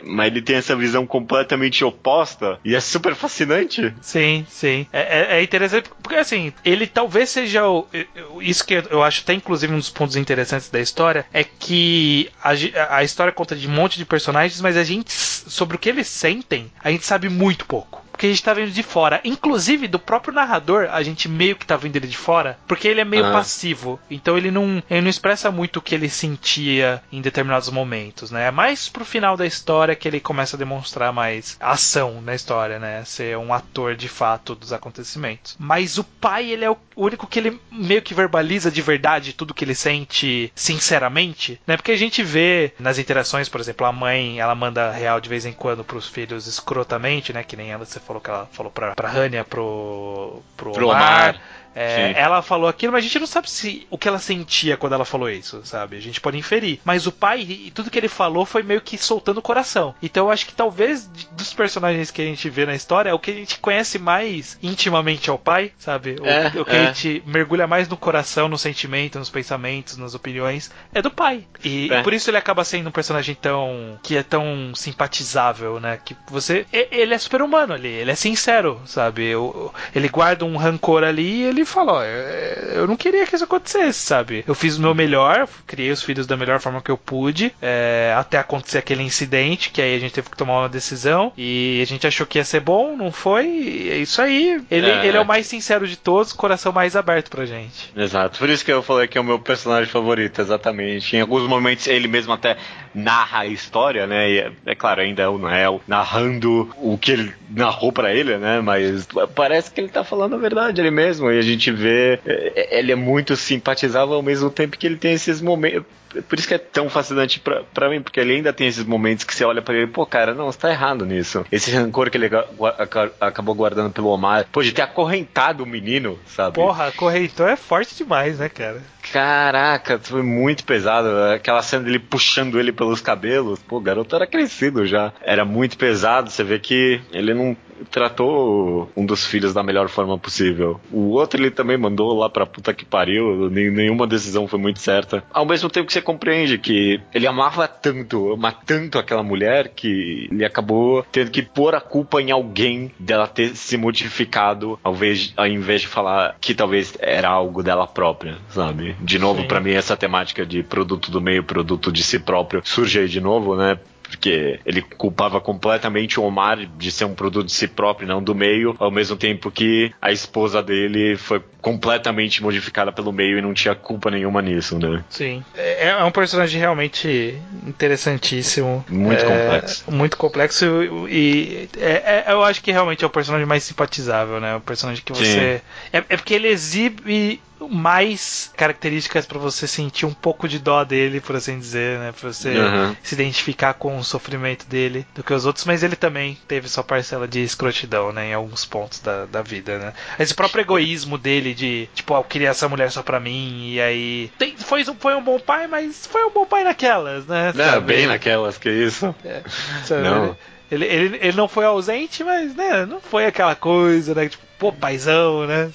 Mas ele tem essa visão completamente oposta e é super fascinante. Sim, sim. É, é, é interessante porque, assim, ele talvez seja o. Isso que eu acho até, inclusive, um dos pontos interessantes da história é que a, a história conta de um monte de personagens, mas a gente, sobre o que eles sentem, a gente sabe muito pouco porque a gente tá vendo de fora. Inclusive, do próprio narrador, a gente meio que tá vendo ele de fora, porque ele é meio ah. passivo. Então ele não, ele não expressa muito o que ele sentia em determinados momentos, né? É mais pro final da história que ele começa a demonstrar mais ação na história, né? Ser um ator de fato dos acontecimentos. Mas o pai, ele é o único que ele meio que verbaliza de verdade tudo que ele sente sinceramente, né? Porque a gente vê nas interações, por exemplo, a mãe, ela manda real de vez em quando pros filhos escrotamente, né? Que nem ela, você falou que ela falou pra, pra Rania, pro, pro, pro Omar. Omar. É, ela falou aquilo, mas a gente não sabe se o que ela sentia quando ela falou isso, sabe? A gente pode inferir. Mas o pai, e tudo que ele falou foi meio que soltando o coração. Então eu acho que talvez dos personagens que a gente vê na história, o que a gente conhece mais intimamente é o pai, sabe? O, é, o que é. a gente mergulha mais no coração, no sentimento, nos pensamentos, nas opiniões, é do pai. E, é. e por isso ele acaba sendo um personagem tão. que é tão simpatizável, né? Que você. Ele é super humano ali, ele é sincero, sabe? Ele guarda um rancor ali e ele ele fala: é, eu não queria que isso acontecesse, sabe? Eu fiz o meu melhor, criei os filhos da melhor forma que eu pude, é, até acontecer aquele incidente, que aí a gente teve que tomar uma decisão, e a gente achou que ia ser bom, não foi, é isso aí. Ele é, ele é o mais sincero de todos, coração mais aberto pra gente. Exato, por isso que eu falei que é o meu personagem favorito, exatamente. Em alguns momentos ele mesmo até narra a história, né? E é, é claro, ainda é o Noel narrando o que ele narrou para ele, né? Mas parece que ele tá falando a verdade ele mesmo, e a gente gente vê, é, ele é muito simpatizável ao mesmo tempo que ele tem esses momentos por isso que é tão fascinante pra, pra mim, porque ele ainda tem esses momentos que você olha pra ele, pô, cara, não, você tá errado nisso. Esse rancor que ele acabou guardando pelo Omar, pô, de ter acorrentado o menino, sabe? Porra, acorrentou é forte demais, né, cara? Caraca, foi muito pesado. Aquela cena dele puxando ele pelos cabelos. Pô, o garoto era crescido já. Era muito pesado. Você vê que ele não tratou um dos filhos da melhor forma possível. O outro ele também mandou lá pra puta que pariu. Nenhuma decisão foi muito certa. Ao mesmo tempo que você compreende que ele amava tanto, ama tanto aquela mulher que ele acabou tendo que pôr a culpa em alguém dela ter se modificado ao invés, ao invés de falar que talvez era algo dela própria, sabe? De novo, para mim, essa temática de produto do meio, produto de si próprio surge aí de novo, né? Porque ele culpava completamente o Omar de ser um produto de si próprio, não do meio, ao mesmo tempo que a esposa dele foi completamente modificada pelo meio e não tinha culpa nenhuma nisso, né? Sim. É, é um personagem realmente interessantíssimo. Muito é, complexo. Muito complexo e é, é, eu acho que realmente é o personagem mais simpatizável, né? O personagem que você. É, é porque ele exibe mais características para você sentir um pouco de dó dele, por assim dizer, né? Pra você uhum. se identificar com o sofrimento dele do que os outros, mas ele também teve sua parcela de escrotidão, né? Em alguns pontos da, da vida, né? Esse próprio egoísmo dele de, tipo, eu queria essa mulher só pra mim, e aí. Tem, foi, foi um bom pai, mas foi um bom pai naquelas, né? Não, bem naquelas, que isso. É, não. Ele, ele, ele não foi ausente, mas, né, não foi aquela coisa, né? Tipo, pô, paizão, né?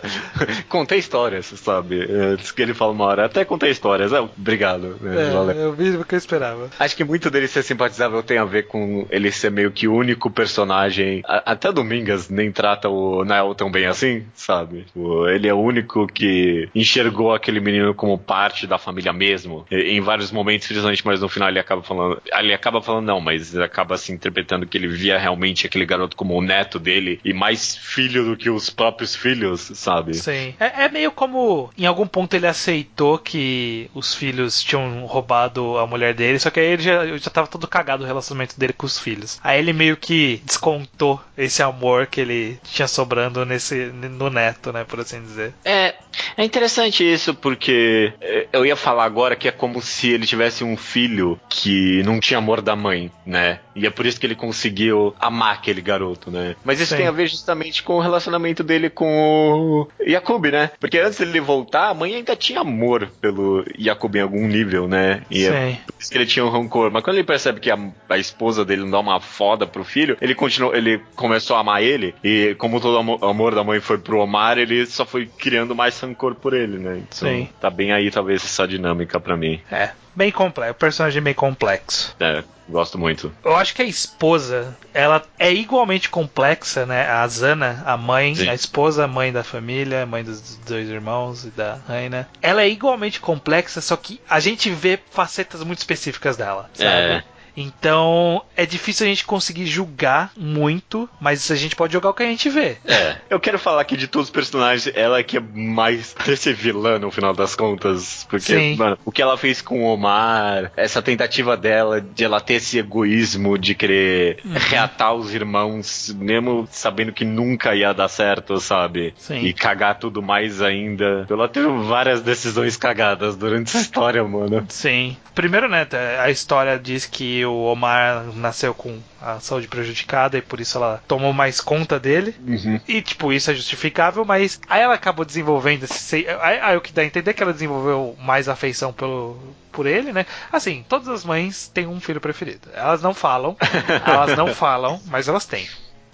*laughs* contei histórias, sabe? Antes que ele fala uma hora, até contei histórias. É, obrigado. Né? É, vi o que eu esperava. Acho que muito dele ser simpatizável tem a ver com ele ser meio que o único personagem. até Domingas nem trata o Nael tão bem assim, sabe? Ele é o único que enxergou aquele menino como parte da família mesmo. em vários momentos, principalmente, mas no final ele acaba falando. Ele acaba falando, não, mas acaba se interpretando que ele via realmente aquele garoto como o neto dele e mais filho filho do que os próprios filhos, sabe? Sim. É, é, meio como em algum ponto ele aceitou que os filhos tinham roubado a mulher dele, só que aí ele já, já tava todo cagado o relacionamento dele com os filhos. Aí ele meio que descontou esse amor que ele tinha sobrando nesse no neto, né, por assim dizer. É, é interessante isso porque é, eu ia falar agora que é como se ele tivesse um filho que não tinha amor da mãe, né? E é por isso que ele conseguiu amar aquele garoto, né? Mas isso Sim. tem a ver justamente com o relacionamento dele com o Yakub, né? Porque antes dele voltar, a mãe ainda tinha amor pelo Yakub em algum nível, né? E é Sim. é por isso que ele tinha um rancor. Mas quando ele percebe que a, a esposa dele não dá uma foda pro filho, ele continuou, ele começou a amar ele. E como todo o amor da mãe foi pro Omar, ele só foi criando mais rancor por ele, né? Então, Sim. tá bem aí, talvez, essa dinâmica para mim. É bem complexo, o personagem bem complexo. É, gosto muito. Eu acho que a esposa, ela é igualmente complexa, né? A Zana, a mãe, Sim. a esposa, a mãe da família, mãe dos dois irmãos e da Raina. Ela é igualmente complexa, só que a gente vê facetas muito específicas dela, sabe? É. Então é difícil a gente conseguir julgar muito, mas a gente pode jogar o que a gente vê. É. Eu quero falar aqui de todos os personagens, ela que é mais *laughs* desse vilã no final das contas. Porque, Sim. mano, o que ela fez com o Omar, essa tentativa dela de ela ter esse egoísmo de querer uhum. reatar os irmãos, mesmo sabendo que nunca ia dar certo, sabe? Sim. E cagar tudo mais ainda. Ela teve várias decisões cagadas durante essa história, mano. Sim. Primeiro, né, a história diz que o Omar nasceu com a saúde prejudicada e por isso ela tomou mais conta dele. Uhum. E, tipo, isso é justificável, mas aí ela acabou desenvolvendo esse. Aí, aí o que dá a entender é que ela desenvolveu mais afeição pelo, por ele, né? Assim, todas as mães têm um filho preferido. Elas não falam, *laughs* elas não falam, mas elas têm.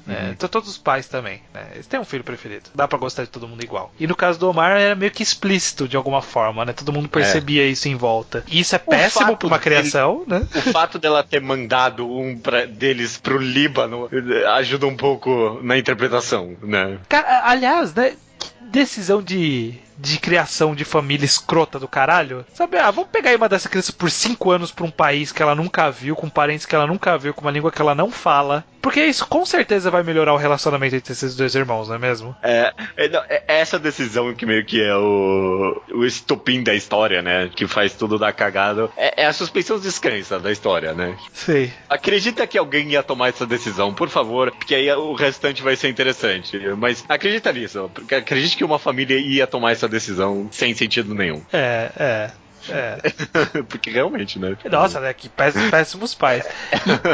Uhum. É, todos os pais também, né? Eles têm um filho preferido. Dá para gostar de todo mundo igual. E no caso do Omar era meio que explícito de alguma forma, né? Todo mundo percebia é. isso em volta. E isso é o péssimo pra uma criação, dele, né? O fato dela ter mandado um pra, deles pro Líbano ajuda um pouco na interpretação, né? Cara, aliás, né? decisão de, de criação de família escrota do caralho. Sabe, ah, vamos pegar aí uma dessa criança por cinco anos pra um país que ela nunca viu, com parentes que ela nunca viu, com uma língua que ela não fala, Porque isso com certeza vai melhorar o relacionamento entre esses dois irmãos, não é mesmo? É, é, não, é essa decisão que meio que é o, o estopim da história, né? Que faz tudo dar cagado. É, é a suspensão de descrença da história, né? Sei. Acredita que alguém ia tomar essa decisão, por favor, porque aí o restante vai ser interessante. Mas acredita nisso, porque acredite que uma família ia tomar essa decisão sem sentido nenhum. É, é. É. *laughs* Porque realmente, né? Nossa, né? Que péssimos, péssimos pais.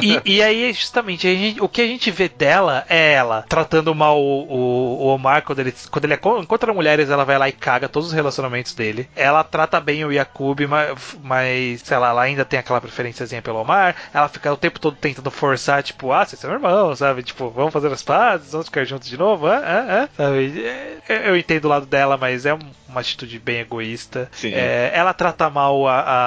E, e, e, aí, justamente, a gente, o que a gente vê dela é ela tratando mal o, o, o, Omar quando ele, quando ele encontra mulheres, ela vai lá e caga todos os relacionamentos dele. Ela trata bem o Yakub, mas, mas sei lá, ela ainda tem aquela preferênciazinha pelo Omar. Ela fica o tempo todo tentando forçar, tipo, ah, vocês são irmãos, sabe? Tipo, vamos fazer as pazes, vamos ficar juntos de novo, ah, ah, ah, sabe? É, eu entendo o lado dela, mas é uma atitude bem egoísta. É, ela trata mal a, a,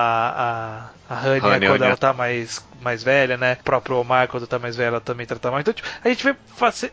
a, a Hania quando ela tá mais mais velha, né? O próprio Omar, quando tá mais velha, ela também trata mal. Então, tipo, a gente vê.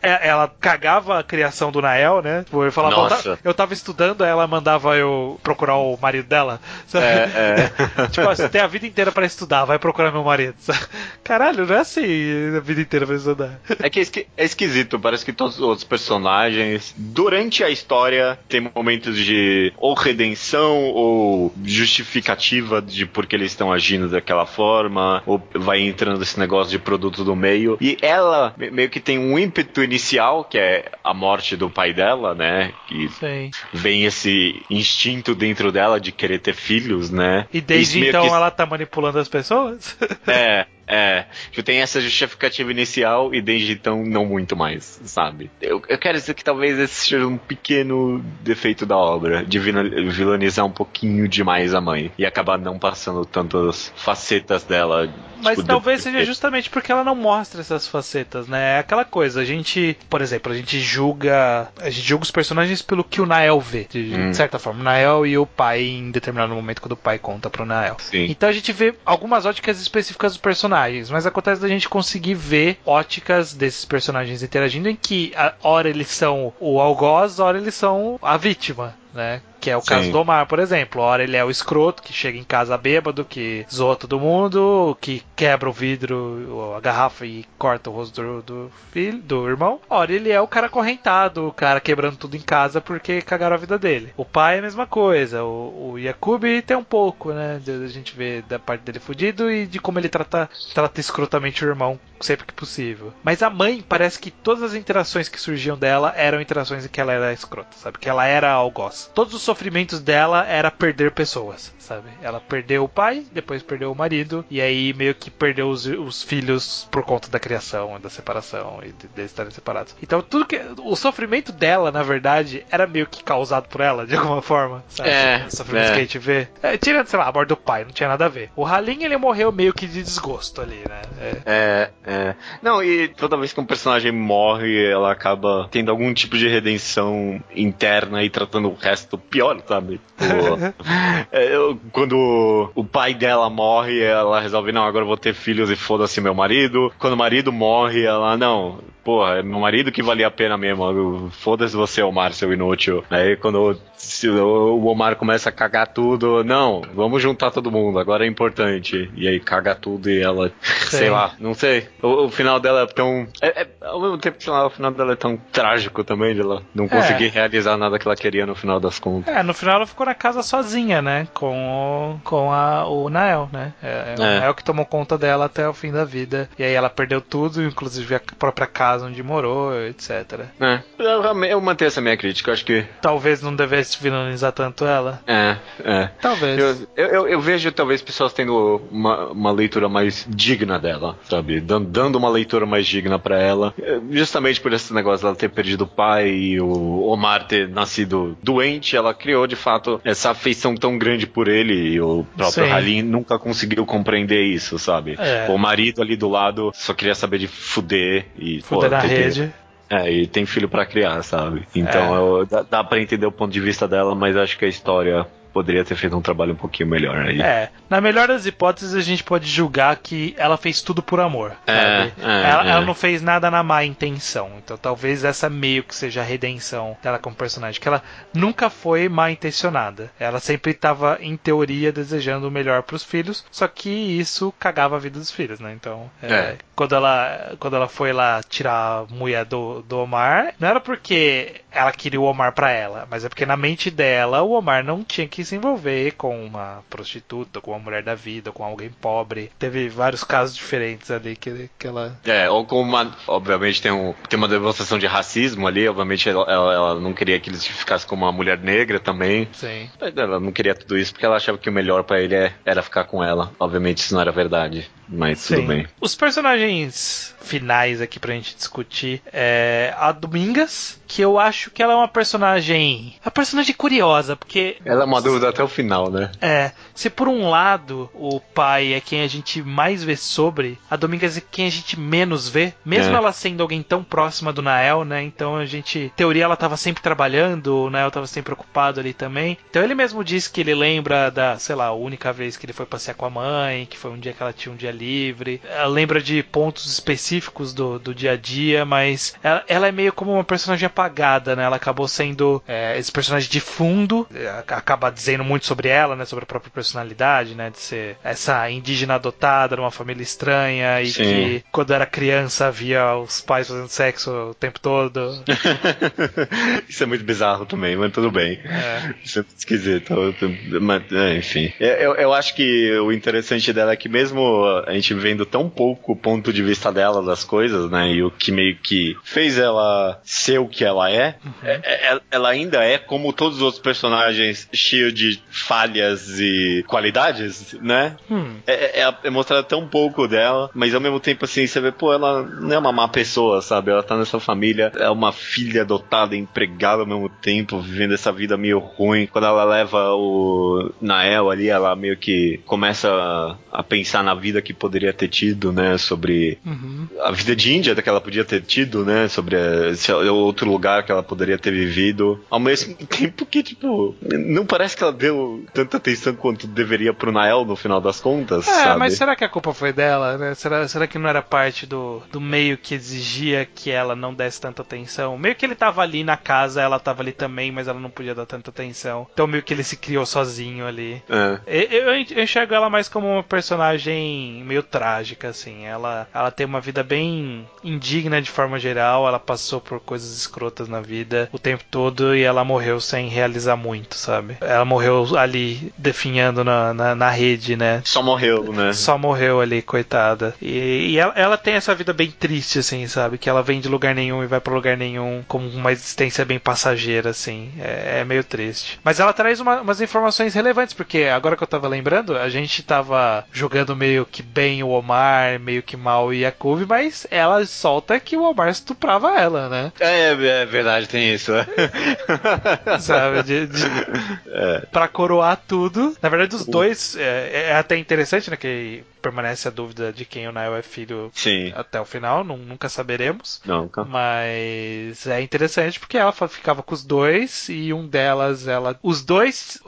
É, ela cagava a criação do Nael, né? Tipo, eu falava, Nossa. eu tava estudando, ela mandava eu procurar o marido dela. Sabe? É, é. *laughs* tipo, você tem a vida inteira para estudar, vai procurar meu marido. Sabe? Caralho, não é assim a vida inteira pra estudar. É que é esquisito, parece que todos os outros personagens, durante a história, tem momentos de ou redenção ou justificativa de por que eles estão agindo daquela forma, ou vai vai entrando esse negócio de produto do meio. E ela meio que tem um ímpeto inicial, que é a morte do pai dela, né? Que Sim. vem esse instinto dentro dela de querer ter filhos, né? E desde então que... ela tá manipulando as pessoas? É, *laughs* é, que tem essa justificativa inicial e desde então não muito mais, sabe? Eu, eu quero dizer que talvez esse seja um pequeno defeito da obra, de vilanizar um pouquinho demais a mãe e acabar não passando tantas facetas dela. Mas tipo, talvez seja justamente porque ela não mostra essas facetas, né? É aquela coisa, a gente, por exemplo, a gente julga, a gente julga os personagens pelo que o Nael vê, de, hum. certa forma, o Nael e o pai em determinado momento quando o pai conta pro Nael. Sim. Então a gente vê algumas óticas específicas dos personagens personagens, mas acontece da gente conseguir ver óticas desses personagens interagindo em que a hora eles são o algoz, a hora eles são a vítima, né? Que é o caso Sim. do Omar, por exemplo. A hora ele é o escroto que chega em casa bêbado, que zoa todo mundo, que quebra o vidro, a garrafa e corta o rosto do, do filho, do irmão. A hora ele é o cara correntado, o cara quebrando tudo em casa porque cagaram a vida dele. O pai é a mesma coisa. O, o Yakub tem um pouco, né? A gente vê da parte dele fudido e de como ele trata, trata escrotamente o irmão sempre que possível. Mas a mãe, parece que todas as interações que surgiam dela eram interações em que ela era escrota, sabe? Que ela era algoz. Todos os sofrimentos dela era perder pessoas, sabe? Ela perdeu o pai, depois perdeu o marido, e aí meio que perdeu os, os filhos por conta da criação, da separação e de, de estarem separados. Então tudo que. O sofrimento dela, na verdade, era meio que causado por ela, de alguma forma, sabe? É. Os sofrimentos é. que a gente vê. É, tirando, sei lá, a morte do pai, não tinha nada a ver. O Halim, ele morreu meio que de desgosto ali, né? É. é é. Não, e toda vez que um personagem morre, ela acaba tendo algum tipo de redenção interna e tratando o resto pior, sabe? *laughs* é, eu, quando o pai dela morre, ela resolve, não, agora eu vou ter filhos e foda-se meu marido. Quando o marido morre, ela, não, porra, é meu marido que valia a pena mesmo. Foda-se você, Omar, seu inútil. Aí quando o Omar começa a cagar tudo, não, vamos juntar todo mundo, agora é importante. E aí caga tudo e ela, Sim. sei lá, não sei. O, o, final dela é tão. É, é, ao mesmo tempo que o final dela é tão trágico também, de ela não é. conseguir é. realizar nada que ela queria no final das contas. É, no final ela ficou na casa sozinha, né? Com o, com a, o Nael, né? É, é, o é. Nael que tomou conta dela até o fim da vida. E aí ela perdeu tudo, inclusive a própria casa onde morou, etc. É. Eu, eu mantenho essa minha crítica, acho que. Talvez não devesse vilanizar tanto ela. É, é. Talvez. Eu, eu, eu vejo talvez pessoas tendo uma, uma leitura mais digna dela, sabe? Dando, uma leitura mais digna para ela. Justamente por esse negócio dela ter perdido o pai e o Omar ter nascido doente, ela criou de fato essa afeição tão grande por ele e o próprio Halim nunca conseguiu compreender isso, sabe? É. O marido ali do lado só queria saber de fuder e fuder pô, na rede. É, e tem filho para criar, sabe? Então é. eu, dá, dá pra entender o ponto de vista dela, mas acho que a história poderia ter feito um trabalho um pouquinho melhor aí. É, na melhor das hipóteses a gente pode julgar que ela fez tudo por amor, É, é, ela, é. ela não fez nada na má intenção, então talvez essa meio que seja a redenção dela como personagem, que ela nunca foi mal intencionada. Ela sempre estava em teoria desejando o melhor pros filhos, só que isso cagava a vida dos filhos, né? Então, é, É. quando ela quando ela foi lá tirar a mulher do, do Omar, não era porque ela queria o Omar pra ela, mas é porque na mente dela o Omar não tinha que se envolver com uma prostituta, com uma mulher da vida, com alguém pobre. Teve vários casos diferentes ali que, que ela. É, ou com uma. Obviamente tem, um, tem uma demonstração de racismo ali, obviamente ela, ela- ela não queria que ele se ficasse com uma mulher negra também. Sim. Ela não queria tudo isso porque ela achava que o melhor pra ele é- era ficar com ela. Obviamente isso não era verdade, mas tudo Sim. bem. Os personagens finais aqui pra gente discutir é a Domingas, que eu acho que ela é uma personagem. Uma personagem curiosa, porque Ela é uma dúvida até o final, né? É, se por um lado o pai é quem a gente mais vê sobre, a Domingas é quem a gente menos vê, mesmo É. ela sendo alguém tão próxima do Nael, né? Então a gente, em teoria ela tava sempre trabalhando, o Nael tava sempre ocupado ali também. Então ele mesmo disse que ele lembra da, sei lá, a única vez que ele foi passear com a mãe, que foi um dia que ela tinha um dia livre. Ela lembra de pontos específicos do, do dia a dia, mas ela, ela é meio como uma personagem apagada, né? Ela acabou sendo é, esse personagem de fundo, é, acaba dizendo muito sobre ela, né? Sobre a própria personalidade, né? De ser essa indígena adotada numa família estranha e Sim. que quando era criança via os pais fazendo sexo o tempo todo. *laughs* isso é muito bizarro também, mas tudo bem. É. Isso é esquisito. Mas, é, enfim. Eu, eu acho que o interessante dela é que mesmo a gente vendo tão pouco o ponto de vista dela das coisas, né? E o que meio que fez ela ser o que ela é, é- é- ela ainda é como todos os outros personagens cheio de falhas e qualidades, né? Hum. É, é, é mostrado tão pouco dela, mas ao mesmo tempo assim, você vê, pô, ela não é uma má pessoa, sabe? Ela tá nessa família, é uma filha adotada, empregada ao mesmo tempo, vivendo essa vida meio ruim. Quando ela leva o Nael ali, ela meio que começa a, a pensar na vida que poderia ter tido, né? Sobre Uhum. a vida de Índia que ela podia ter tido, né? Sobre eh, outro lugar que ela poderia ter vivido. Ao mesmo *laughs* tempo que, tipo, não parece que ela deu tanta atenção quanto deveria pro Nael no final das contas, É, sabe? mas será que a culpa foi dela, né? Será, será que não era parte do, do meio que exigia que ela não desse tanta atenção? Meio que ele tava ali na casa, ela tava ali também, mas ela não podia dar tanta atenção. Então meio que ele se criou sozinho ali. É. Eu, eu enxergo ela mais como uma personagem meio trágica, assim. Ela, ela tem uma vida bem indigna de forma geral. Ela passou por coisas escrotas na vida o tempo todo e ela morreu sem realizar muito, sabe? Ela morreu ali definhando na, na, na rede, né? Só morreu, né? Só morreu ali, coitada. E, e ela, ela tem essa vida bem triste, assim, sabe? Que ela vem de lugar nenhum e vai pra lugar nenhum, como uma existência bem passageira, assim. É, é meio triste. Mas ela traz uma- umas informações relevantes, porque agora que eu tava lembrando, a gente tava jogando meio que bem o Omar, meio que mal o Yakub, mas ela solta que o Omar estuprava ela, né? É, é verdade, tem isso. é. *laughs* Sabe? De, de, Pra coroar tudo. Na verdade, os dois é, é até interessante, né? Que permanece a dúvida de quem o Nael é filho Sim. até o final, nu- nunca saberemos. Não, calma. Mas é interessante porque ela ficava com os dois e um delas, ela. Os dois.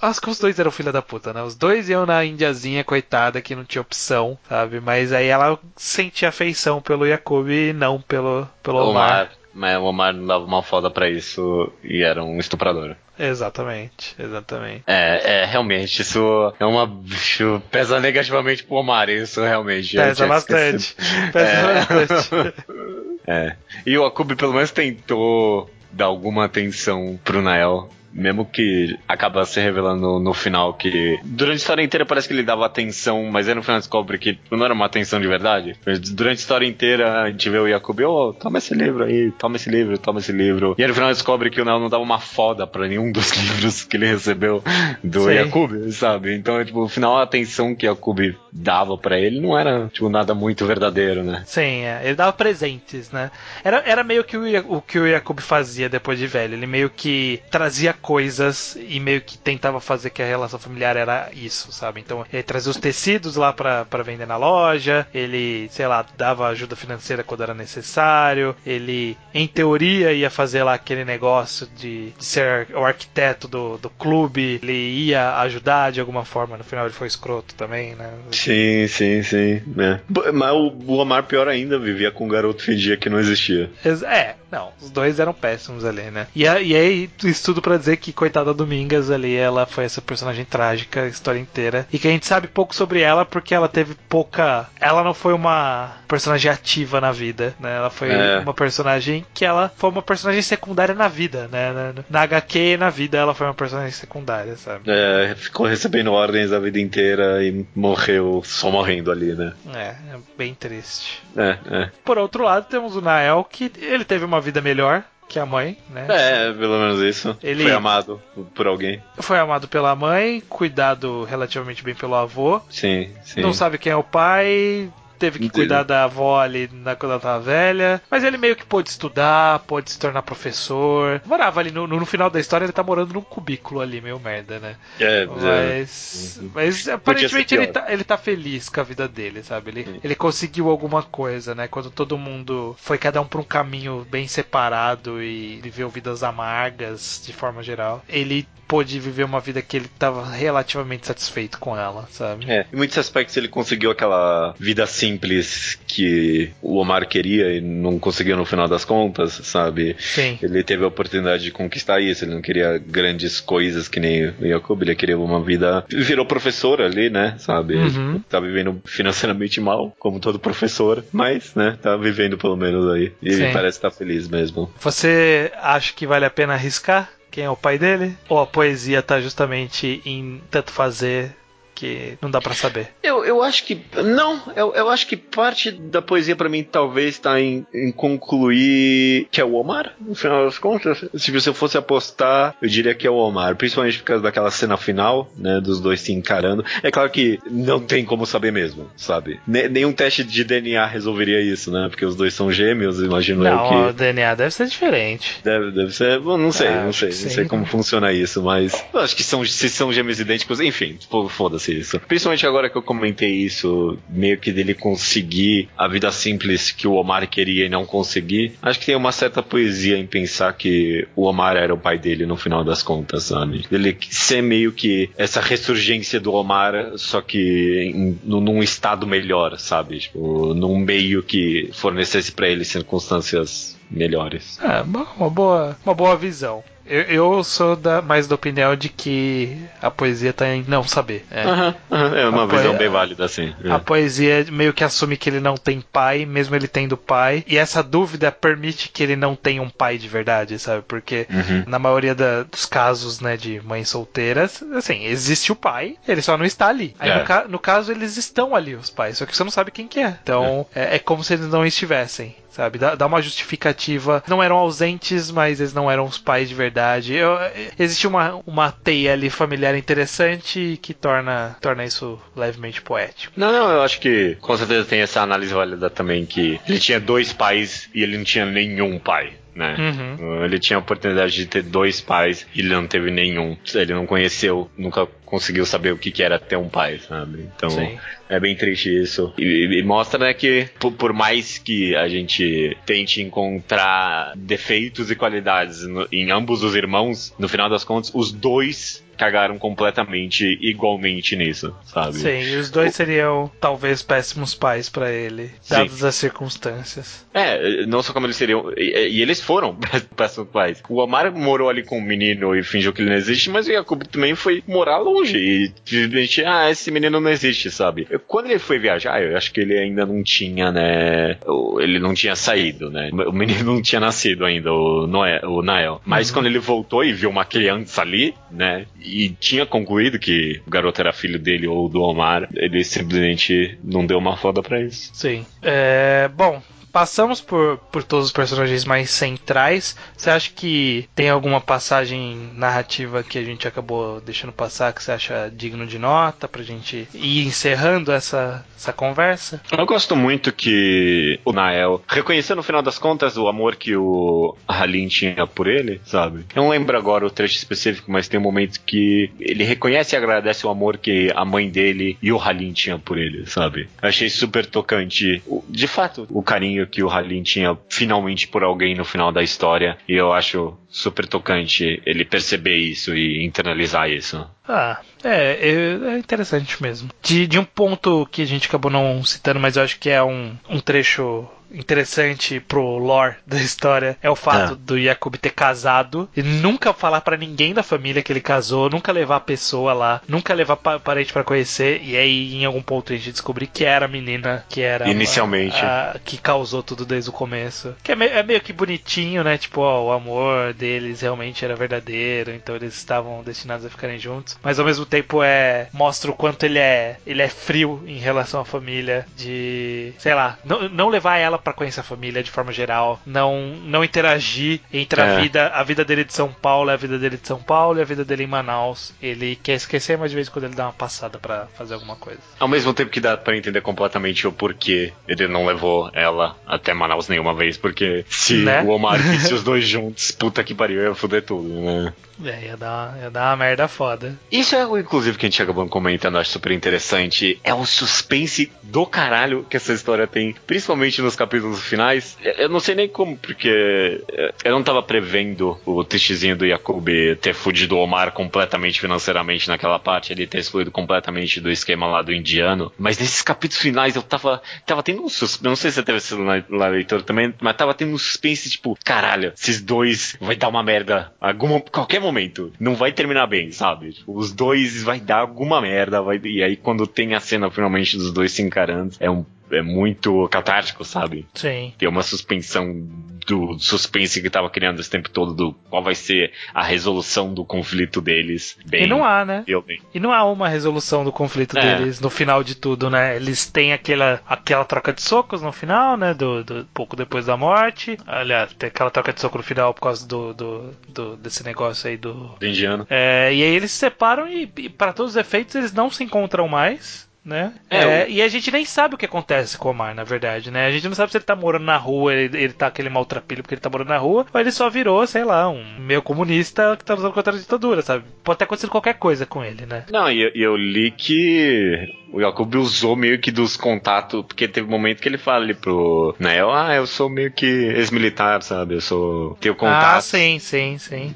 Acho que os dois eram filha da puta, né? Os dois iam na Indiazinha, coitada, que não tinha opção, sabe? Mas aí ela sentia afeição pelo Jacob e não pelo, pelo Omar. Omar, mas o Omar não dava uma foda pra isso e era um estuprador. Exatamente, exatamente. É, é, realmente, isso é uma. Isso pesa negativamente pro Omar, isso realmente. Pesa bastante. Pesa É. bastante. *laughs* É. E o Akub pelo menos tentou dar alguma atenção pro Nael. Mesmo que acaba se revelando no final que. Durante a história inteira parece que ele dava atenção, mas aí no final descobre que não era uma atenção de verdade. Durante a história inteira a gente vê o Jacob, ô, toma esse livro aí, toma esse livro, toma esse livro. E aí no final descobre que o Nael não dava uma foda pra nenhum *laughs* dos livros que ele recebeu do Sim. Sabe? Então, tipo, no final a atenção que Jacob dava pra ele não era, tipo, nada muito verdadeiro, né? Sim, é. ele dava presentes, né? Era, era meio que o, o que o Jacob fazia depois de velho. Ele meio que trazia coisas e meio que tentava fazer que a relação familiar era isso, sabe? Então ele trazia os tecidos lá para vender na loja, ele, sei lá, dava ajuda financeira quando era necessário, ele, em teoria, ia fazer lá aquele negócio de, de ser o arquiteto do, do clube, ele ia ajudar de alguma forma, no final ele foi escroto também, né? Sim, sim, sim. É. Mas o Omar, pior ainda, vivia com um garoto fingia que não existia. É, não, os dois eram péssimos ali, né? E, e aí, isso tudo pra dizer que, coitada Domingas ali, ela foi essa personagem trágica a história inteira. E que a gente sabe pouco sobre ela porque ela teve pouca. Ela não foi uma personagem ativa na vida, né? Ela foi é. uma personagem que ela foi uma personagem secundária na vida, né? Na, na HQ e na vida ela foi uma personagem secundária, sabe? É, ficou recebendo ordens a vida inteira e morreu só morrendo ali, né? É, é bem triste. É, é. Por outro lado, temos o Nael, que ele teve uma vida melhor, que a mãe, né? É, pelo menos isso. Ele foi amado por alguém. Foi amado pela mãe, cuidado relativamente bem pelo avô. Sim, sim. Não sabe quem é o pai, teve que cuidar da avó ali na, quando ela tava velha. Mas ele meio que pôde estudar, pôde se tornar professor. Morava ali no, no, no final da história, ele tá morando num cubículo ali, meio merda, né? É, mas. É. Mas aparentemente ele tá, ele tá feliz com a vida dele, sabe? Ele, ele conseguiu alguma coisa, né? Quando todo mundo foi cada um pra um caminho bem separado e viveu vidas amargas de forma geral. Ele pôde viver uma vida que ele estava relativamente satisfeito com ela, sabe? É, em muitos aspectos ele conseguiu aquela vida simples que o Omar queria e não conseguiu no final das contas, sabe? Sim. Ele teve a oportunidade de conquistar isso, ele não queria grandes coisas que nem o Jacob, ele queria uma vida. Virou professor ali, né? Sabe? Uhum. Tá vivendo financeiramente mal, como todo professor, mas, né? Tá vivendo pelo menos aí. E Sim. parece estar tá feliz mesmo. Você acha que vale a pena arriscar? Quem é o pai dele? Ou a poesia tá justamente em tanto fazer que não dá para saber. Eu, eu acho que. Não, eu, eu acho que parte da poesia para mim talvez está em, em, concluir que é o Omar, no final das contas. Se você fosse apostar, eu diria que é o Omar, principalmente por causa daquela cena final, né, dos dois se encarando. É claro que não tem como saber mesmo, sabe? nenhum teste de DNA resolveria isso, né? Porque os dois são gêmeos, imagino não, eu que. o DNA deve ser diferente. Deve, deve ser. Bom, não sei, ah, não sei. Não sei como funciona isso, mas. Eu acho que são, se são gêmeos idênticos, enfim, foda-se isso. Principalmente agora que eu comentei isso, meio que dele conseguir a vida simples que o Omar queria e não conseguir. Acho que tem uma certa poesia em pensar que o Omar era o pai dele no final das contas, sabe? Ele ser meio que essa ressurgência do Omar, só que em, num estado melhor, sabe? Tipo, num meio que fornecesse para ele circunstâncias melhores. É, uma boa, uma boa visão. Eu, eu sou da, mais da opinião de que a poesia tá em não saber. É, uhum, uhum, é uma a visão bem válida, assim. É. A poesia meio que assume que ele não tem pai, mesmo ele tendo pai. E essa dúvida permite que ele não tenha um pai de verdade, sabe? Porque uhum. na maioria da, dos casos, né, de mães solteiras, assim, existe o pai, ele só não está ali. Aí é. no, ca no, caso, eles estão ali, os pais, só que você não sabe quem que é. Então, é, é como se eles não estivessem sabe? Dá, dá, uma justificativa. Não eram ausentes, mas eles não eram os pais de verdade. Eu, existe uma, uma teia ali familiar interessante que torna, torna isso levemente poético. Não, não, eu acho que com certeza tem essa análise válida também que ele tinha dois pais e ele não tinha nenhum pai né? Uhum. Ele tinha a oportunidade de ter dois pais e ele não teve nenhum. Ele não conheceu, nunca conseguiu saber o que, que era ter um pai, sabe? Então Sim. é bem triste isso. E, e mostra né, que por, por, mais que a gente tente encontrar defeitos e qualidades no, em ambos os irmãos, no final das contas, os dois cagaram completamente igualmente nisso, sabe? Sim, e os dois seriam talvez péssimos pais para ele, dadas Sim. as circunstâncias. É, não só como eles seriam. E, e eles foram *laughs* péssimos pais. O Omar morou ali com o menino e fingiu que ele não existe, mas o Jacob também foi morar longe e simplesmente, ah, esse menino não existe, sabe? Quando ele foi viajar, eu acho que ele ainda não tinha, né? Ele não tinha saído, né? O menino não tinha nascido ainda, o, Noé, o Nael. Mas uhum. quando ele voltou e viu uma criança ali, né? e tinha concluído que o garoto era filho dele ou do Omar, ele simplesmente não deu uma foda pra isso. Sim. É, bom, passamos por, por todos os personagens mais centrais. Você acha que tem alguma passagem narrativa que a gente acabou deixando passar que você acha digno de nota pra gente ir encerrando essa, essa conversa? Eu gosto muito que o Nael reconheceu no final das contas o amor que o Halim tinha por ele, sabe? Eu não lembro agora o trecho específico, mas tem um momento que ele reconhece e agradece o amor que a mãe dele e o Halim tinham por ele, sabe? Achei super tocante. De fato, o carinho que o Halim tinha finalmente por alguém no final da história. E eu acho super tocante ele perceber isso e internalizar isso. Ah, é, é, é interessante mesmo. De, de um ponto que a gente acabou não citando, mas eu acho que é um, um trecho interessante pro lore *laughs* da história é o fato é. do Jacob ter casado e nunca falar para ninguém da família que ele casou, nunca levar a pessoa lá, nunca levar pa parente para conhecer e aí em algum ponto a gente descobrir que era a menina que era inicialmente a, a, que causou tudo desde o começo. Que é, me, é meio que bonitinho, né? Tipo, ó, o amor deles realmente era verdadeiro, então eles estavam destinados a ficarem juntos, mas ao mesmo tempo é mostra o quanto ele é ele é frio em relação à família de, sei lá, não, não levar ela para conhecer a família de forma geral, não não interagir entre é. a vida a vida dele de São Paulo, a vida dele de São Paulo e a vida dele em Manaus. Ele quer esquecer, mas de vez em quando ele dá uma passada para fazer alguma coisa. Ao mesmo tempo que dá para entender completamente o porquê ele não levou ela até Manaus nenhuma vez, porque se né? o Omar visse os *laughs* dois juntos, puta que pariu, ia foder tudo, né? É, ia dar, ia dar uma merda foda. Isso é algo, inclusive, que a gente acabou comentando, acho super interessante. É o suspense do caralho que essa história tem, principalmente nos capítulos finais. Eu não sei nem como, porque eu não tava prevendo o testezinho do Yakub ter fudido o Omar completamente financeiramente naquela parte, ele ter excluído completamente do esquema lá do indiano. Mas nesses capítulos finais eu tava, tava tendo um suspense. Não sei se você teve na, na leitura também, mas tava tendo um suspense tipo, caralho, esses dois vai dar uma merda. Alguma, qualquer momento. Não vai terminar bem, sabe? Os dois vai dar alguma merda. Vai, e aí quando tem a cena finalmente dos dois se encarando, é um é muito catártico, sabe? Sim. Tem uma suspensão do suspense que tava criando esse tempo todo do qual vai ser a resolução do conflito deles. Bem, e não há, né? E não há uma resolução do conflito é. deles no final de tudo, né? Eles têm aquela, aquela troca de socos no final, né? Do, do pouco depois da morte. Aliás, tem aquela troca de soco no final por causa do, do, do desse negócio aí do. Do indiano. É, e aí eles se separam e, e para todos os efeitos, eles não se encontram mais né? É, é, E a gente nem sabe o que acontece com o Omar, na verdade, né? A gente não sabe se ele tá morando na rua, ele, ele tá aquele maltrapilho porque ele tá morando na rua, ou ele só virou, sei lá, um meio comunista que tá usando contra a ditadura, sabe? Pode ter acontecido qualquer coisa com ele, né? Não, e eu, eu li que o Jacob usou meio que dos contatos, porque teve um momento que ele fala ali pro Neo, ah, eu sou meio que ex-militar, sabe? Eu sou. Tenho contato. Ah, sim, sim, sim.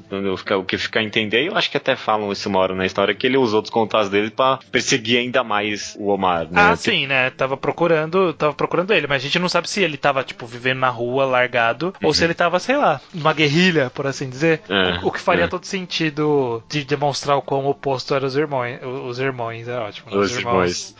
O que fica a entender, eu acho que até falam isso uma hora na história, que ele usou dos contatos dele pra perseguir ainda mais o Omar, né? Ah, sim, né? Tava procurando, tava procurando ele, mas a gente não sabe se ele tava, tipo, vivendo na rua, largado, uhum. ou se ele tava, sei lá, numa guerrilha, por assim dizer. É, o, o, que faria é. todo sentido de demonstrar o quão oposto eram os irmãos. Os irmãos, é ótimo. Né? Os, os irmãos.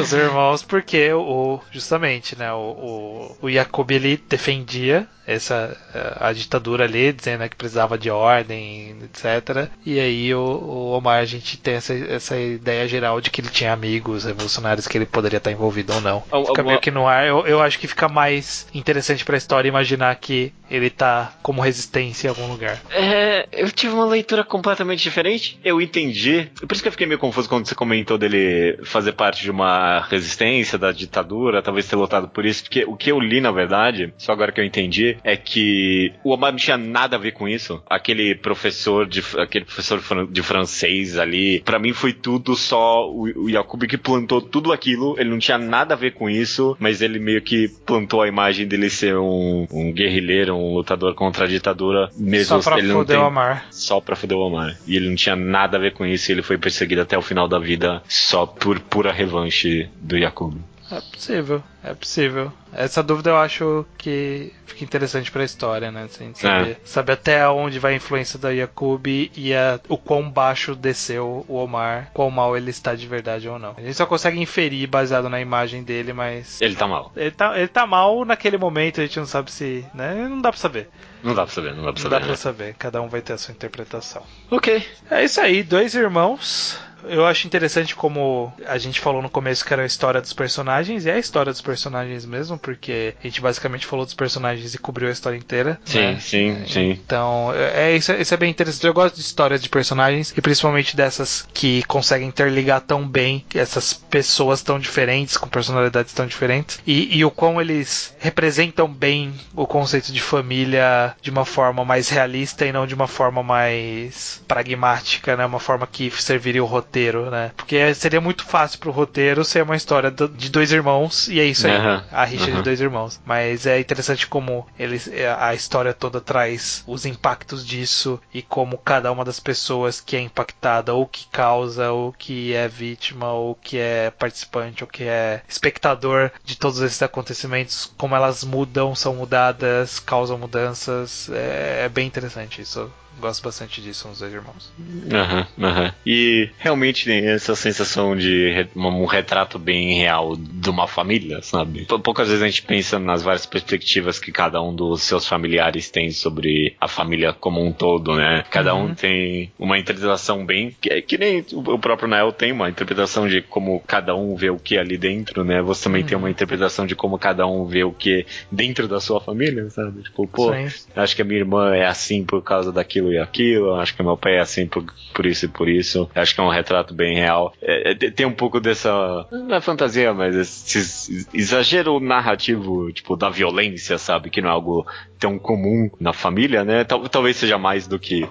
Os irmãos, porque o, justamente, né, o, o, o Jacob ele defendia essa a, ditadura ali, dizendo que precisava de ordem, etc. E aí o, o, Omar a gente tem essa, essa ideia geral de que ele tinha amigos revolucionários que ele poderia estar envolvido ou não. Fica meio que no ar. Eu, eu acho que fica mais interessante para a história imaginar que ele tá como resistência em algum lugar. É, eu tive uma leitura completamente diferente. Eu entendi. Por isso que eu fiquei meio confuso quando você comentou dele fazer parte de uma resistência da ditadura, talvez ter lutado por isso, porque o que eu li na verdade, só agora que eu entendi, é que o Omar não tinha nada a ver com isso. Aquele professor de aquele professor de francês ali, para mim foi tudo só o, o Jacob que plantou tudo aquilo. Ele não tinha nada a ver com isso, mas ele meio que plantou a imagem dele ser um, um guerrilheiro, um lutador contra a ditadura, mesmo só pra ele não tem, o Omar. Só pra foder o Omar. E ele não tinha nada a ver com isso, e ele foi perseguido até o final da vida só por pura revanche do Jacob. É possível, é possível. Essa dúvida eu acho que fica interessante para a história, né? Assim, saber, é. saber até onde vai a influência da Yakub e a, o quão baixo desceu o Omar, quão mal ele está de verdade ou não. A gente só consegue inferir baseado na imagem dele, mas. Ele tá mal. Ele tá, ele tá mal naquele momento, a gente não sabe se. Né? Não dá pra saber. Não dá pra saber, não dá pra saber. Não dá pra saber, cada um vai ter a sua interpretação. Ok. É isso aí, dois irmãos eu acho interessante como a gente falou no começo que era a história dos personagens, e é a história dos personagens mesmo, porque a gente basicamente falou dos personagens e cobriu a história inteira. Sim, né? sim, sim. Então, é, é, isso, é- isso é bem interessante. Eu gosto de histórias de personagens e principalmente dessas que conseguem interligar tão bem essas pessoas tão diferentes, com personalidades tão diferentes, e, e o quão eles representam bem o conceito de família de uma forma mais realista e não de uma forma mais pragmática, né? Uma forma que serviria o roteiro, né? Porque seria muito fácil pro roteiro ser uma história do- de dois irmãos e é isso aí, Aham, a rixa de aham. dois irmãos. Mas é interessante como eles, a história toda traz os impactos disso e como cada uma das pessoas que é impactada, ou que causa, ou que é vítima, ou que é participante, ou que é espectador de todos esses acontecimentos, como elas mudam, são mudadas, causam mudanças. É, é bem interessante isso. Gosto bastante disso nos dois irmãos. Aham, aham. E realmente tem essa sensação de um retrato bem real de uma família, sabe? Pou- Poucas vezes a gente pensa nas várias perspectivas que cada um dos seus familiares tem sobre a família como um todo, né? Cada um tem uma interpretação bem. Que, que nem o próprio Nael tem uma interpretação de como cada um vê o que é ali dentro, né? Você também tem uma interpretação de como cada um vê o que é dentro da sua família, sabe? Tipo, pô, Sim. Acho que a minha irmã é assim por causa daquilo e aquilo. Acho que meu pai é assim por, por isso e por isso. Acho que é um retrato bem real. É, é, tem um pouco dessa. Não é fantasia, mas esse exagero narrativo, tipo, da violência, sabe? Que não é algo tão comum na família, né? Tal- talvez seja mais do que.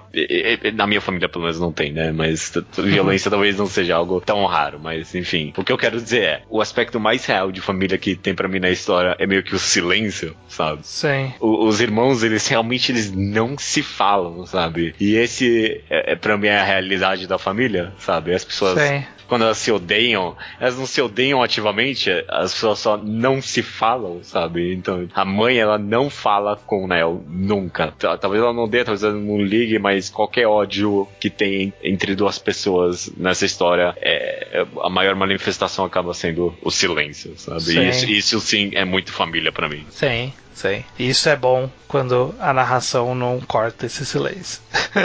Na minha família, pelo menos, não tem, né? Mas t- violência talvez não seja algo tão raro. Mas, enfim. O que eu quero dizer é: o aspecto mais real de família que tem pra mim na história é meio que o silêncio, sabe? Sim. O- os irmãos, eles realmente eles não se falam, sabe? E esse é, é para mim é a realidade da família, sabe? As pessoas Sim. Quando elas se odeiam, elas não se odeiam ativamente, as pessoas só não se falam, sabe? Então, a mãe, ela não fala com o Nel, nunca. Tal- Talvez ela não odeie, talvez ela não ligue, mas qualquer ódio que tem entre duas pessoas nessa história, é, é- a maior manifestação acaba sendo o silêncio, sabe? Sim. E Isso, isso sim é muito família pra mim. Sim, sim. E Isso é bom quando a narração não corta esse silêncio. *laughs*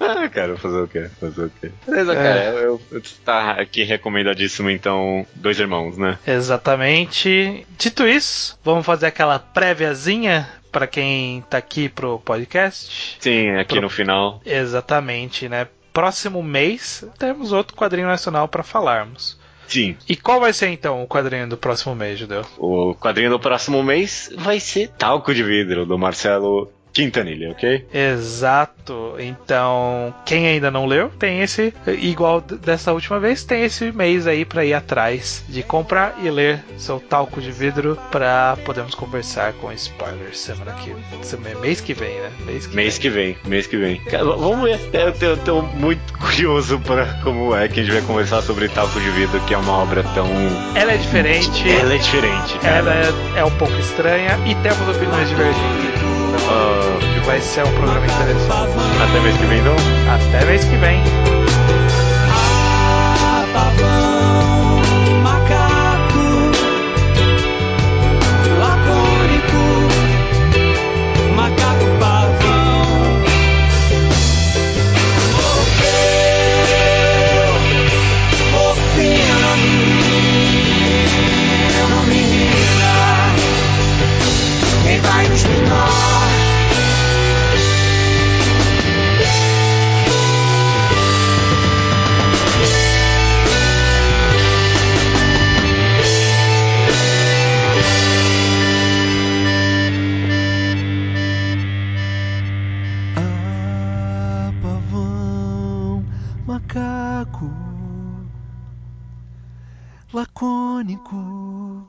ah, cara, fazer o quê? Fazer o quê? Beleza, É. cara, eu, eu tá aqui recomendadíssimo, então, Dois Irmãos, né? Exatamente. Dito isso, vamos fazer aquela préviazinha para quem tá aqui pro podcast. Sim, aqui Pro- no final. Exatamente, né? Próximo mês temos outro quadrinho nacional para falarmos. Sim, E qual vai ser então o quadrinho do próximo mês, Judeu? o quadrinho do próximo mês vai ser Talco de Vidro, do Marcelo Quintanilha, ok? Exato. Então, quem ainda não leu, tem esse igual dessa última vez, tem esse mês aí para ir atrás de comprar e ler seu talco de vidro para podermos conversar com spoilers semana que semana, mês que vem, né? Mês que Mês vem. que vem, mês que vem. Cara, vamos ver. Eu tô, eu tô muito *laughs* curioso para como é que a gente vai conversar sobre Talco de Vidro, que é uma obra tão. Ela é diferente, Ela é diferente, cara. ela é, é um pouco estranha e temos opiniões divergentes. Ah, que vai ser um programa interessante. até mês que vem, então. Até mês que vem. lacônico.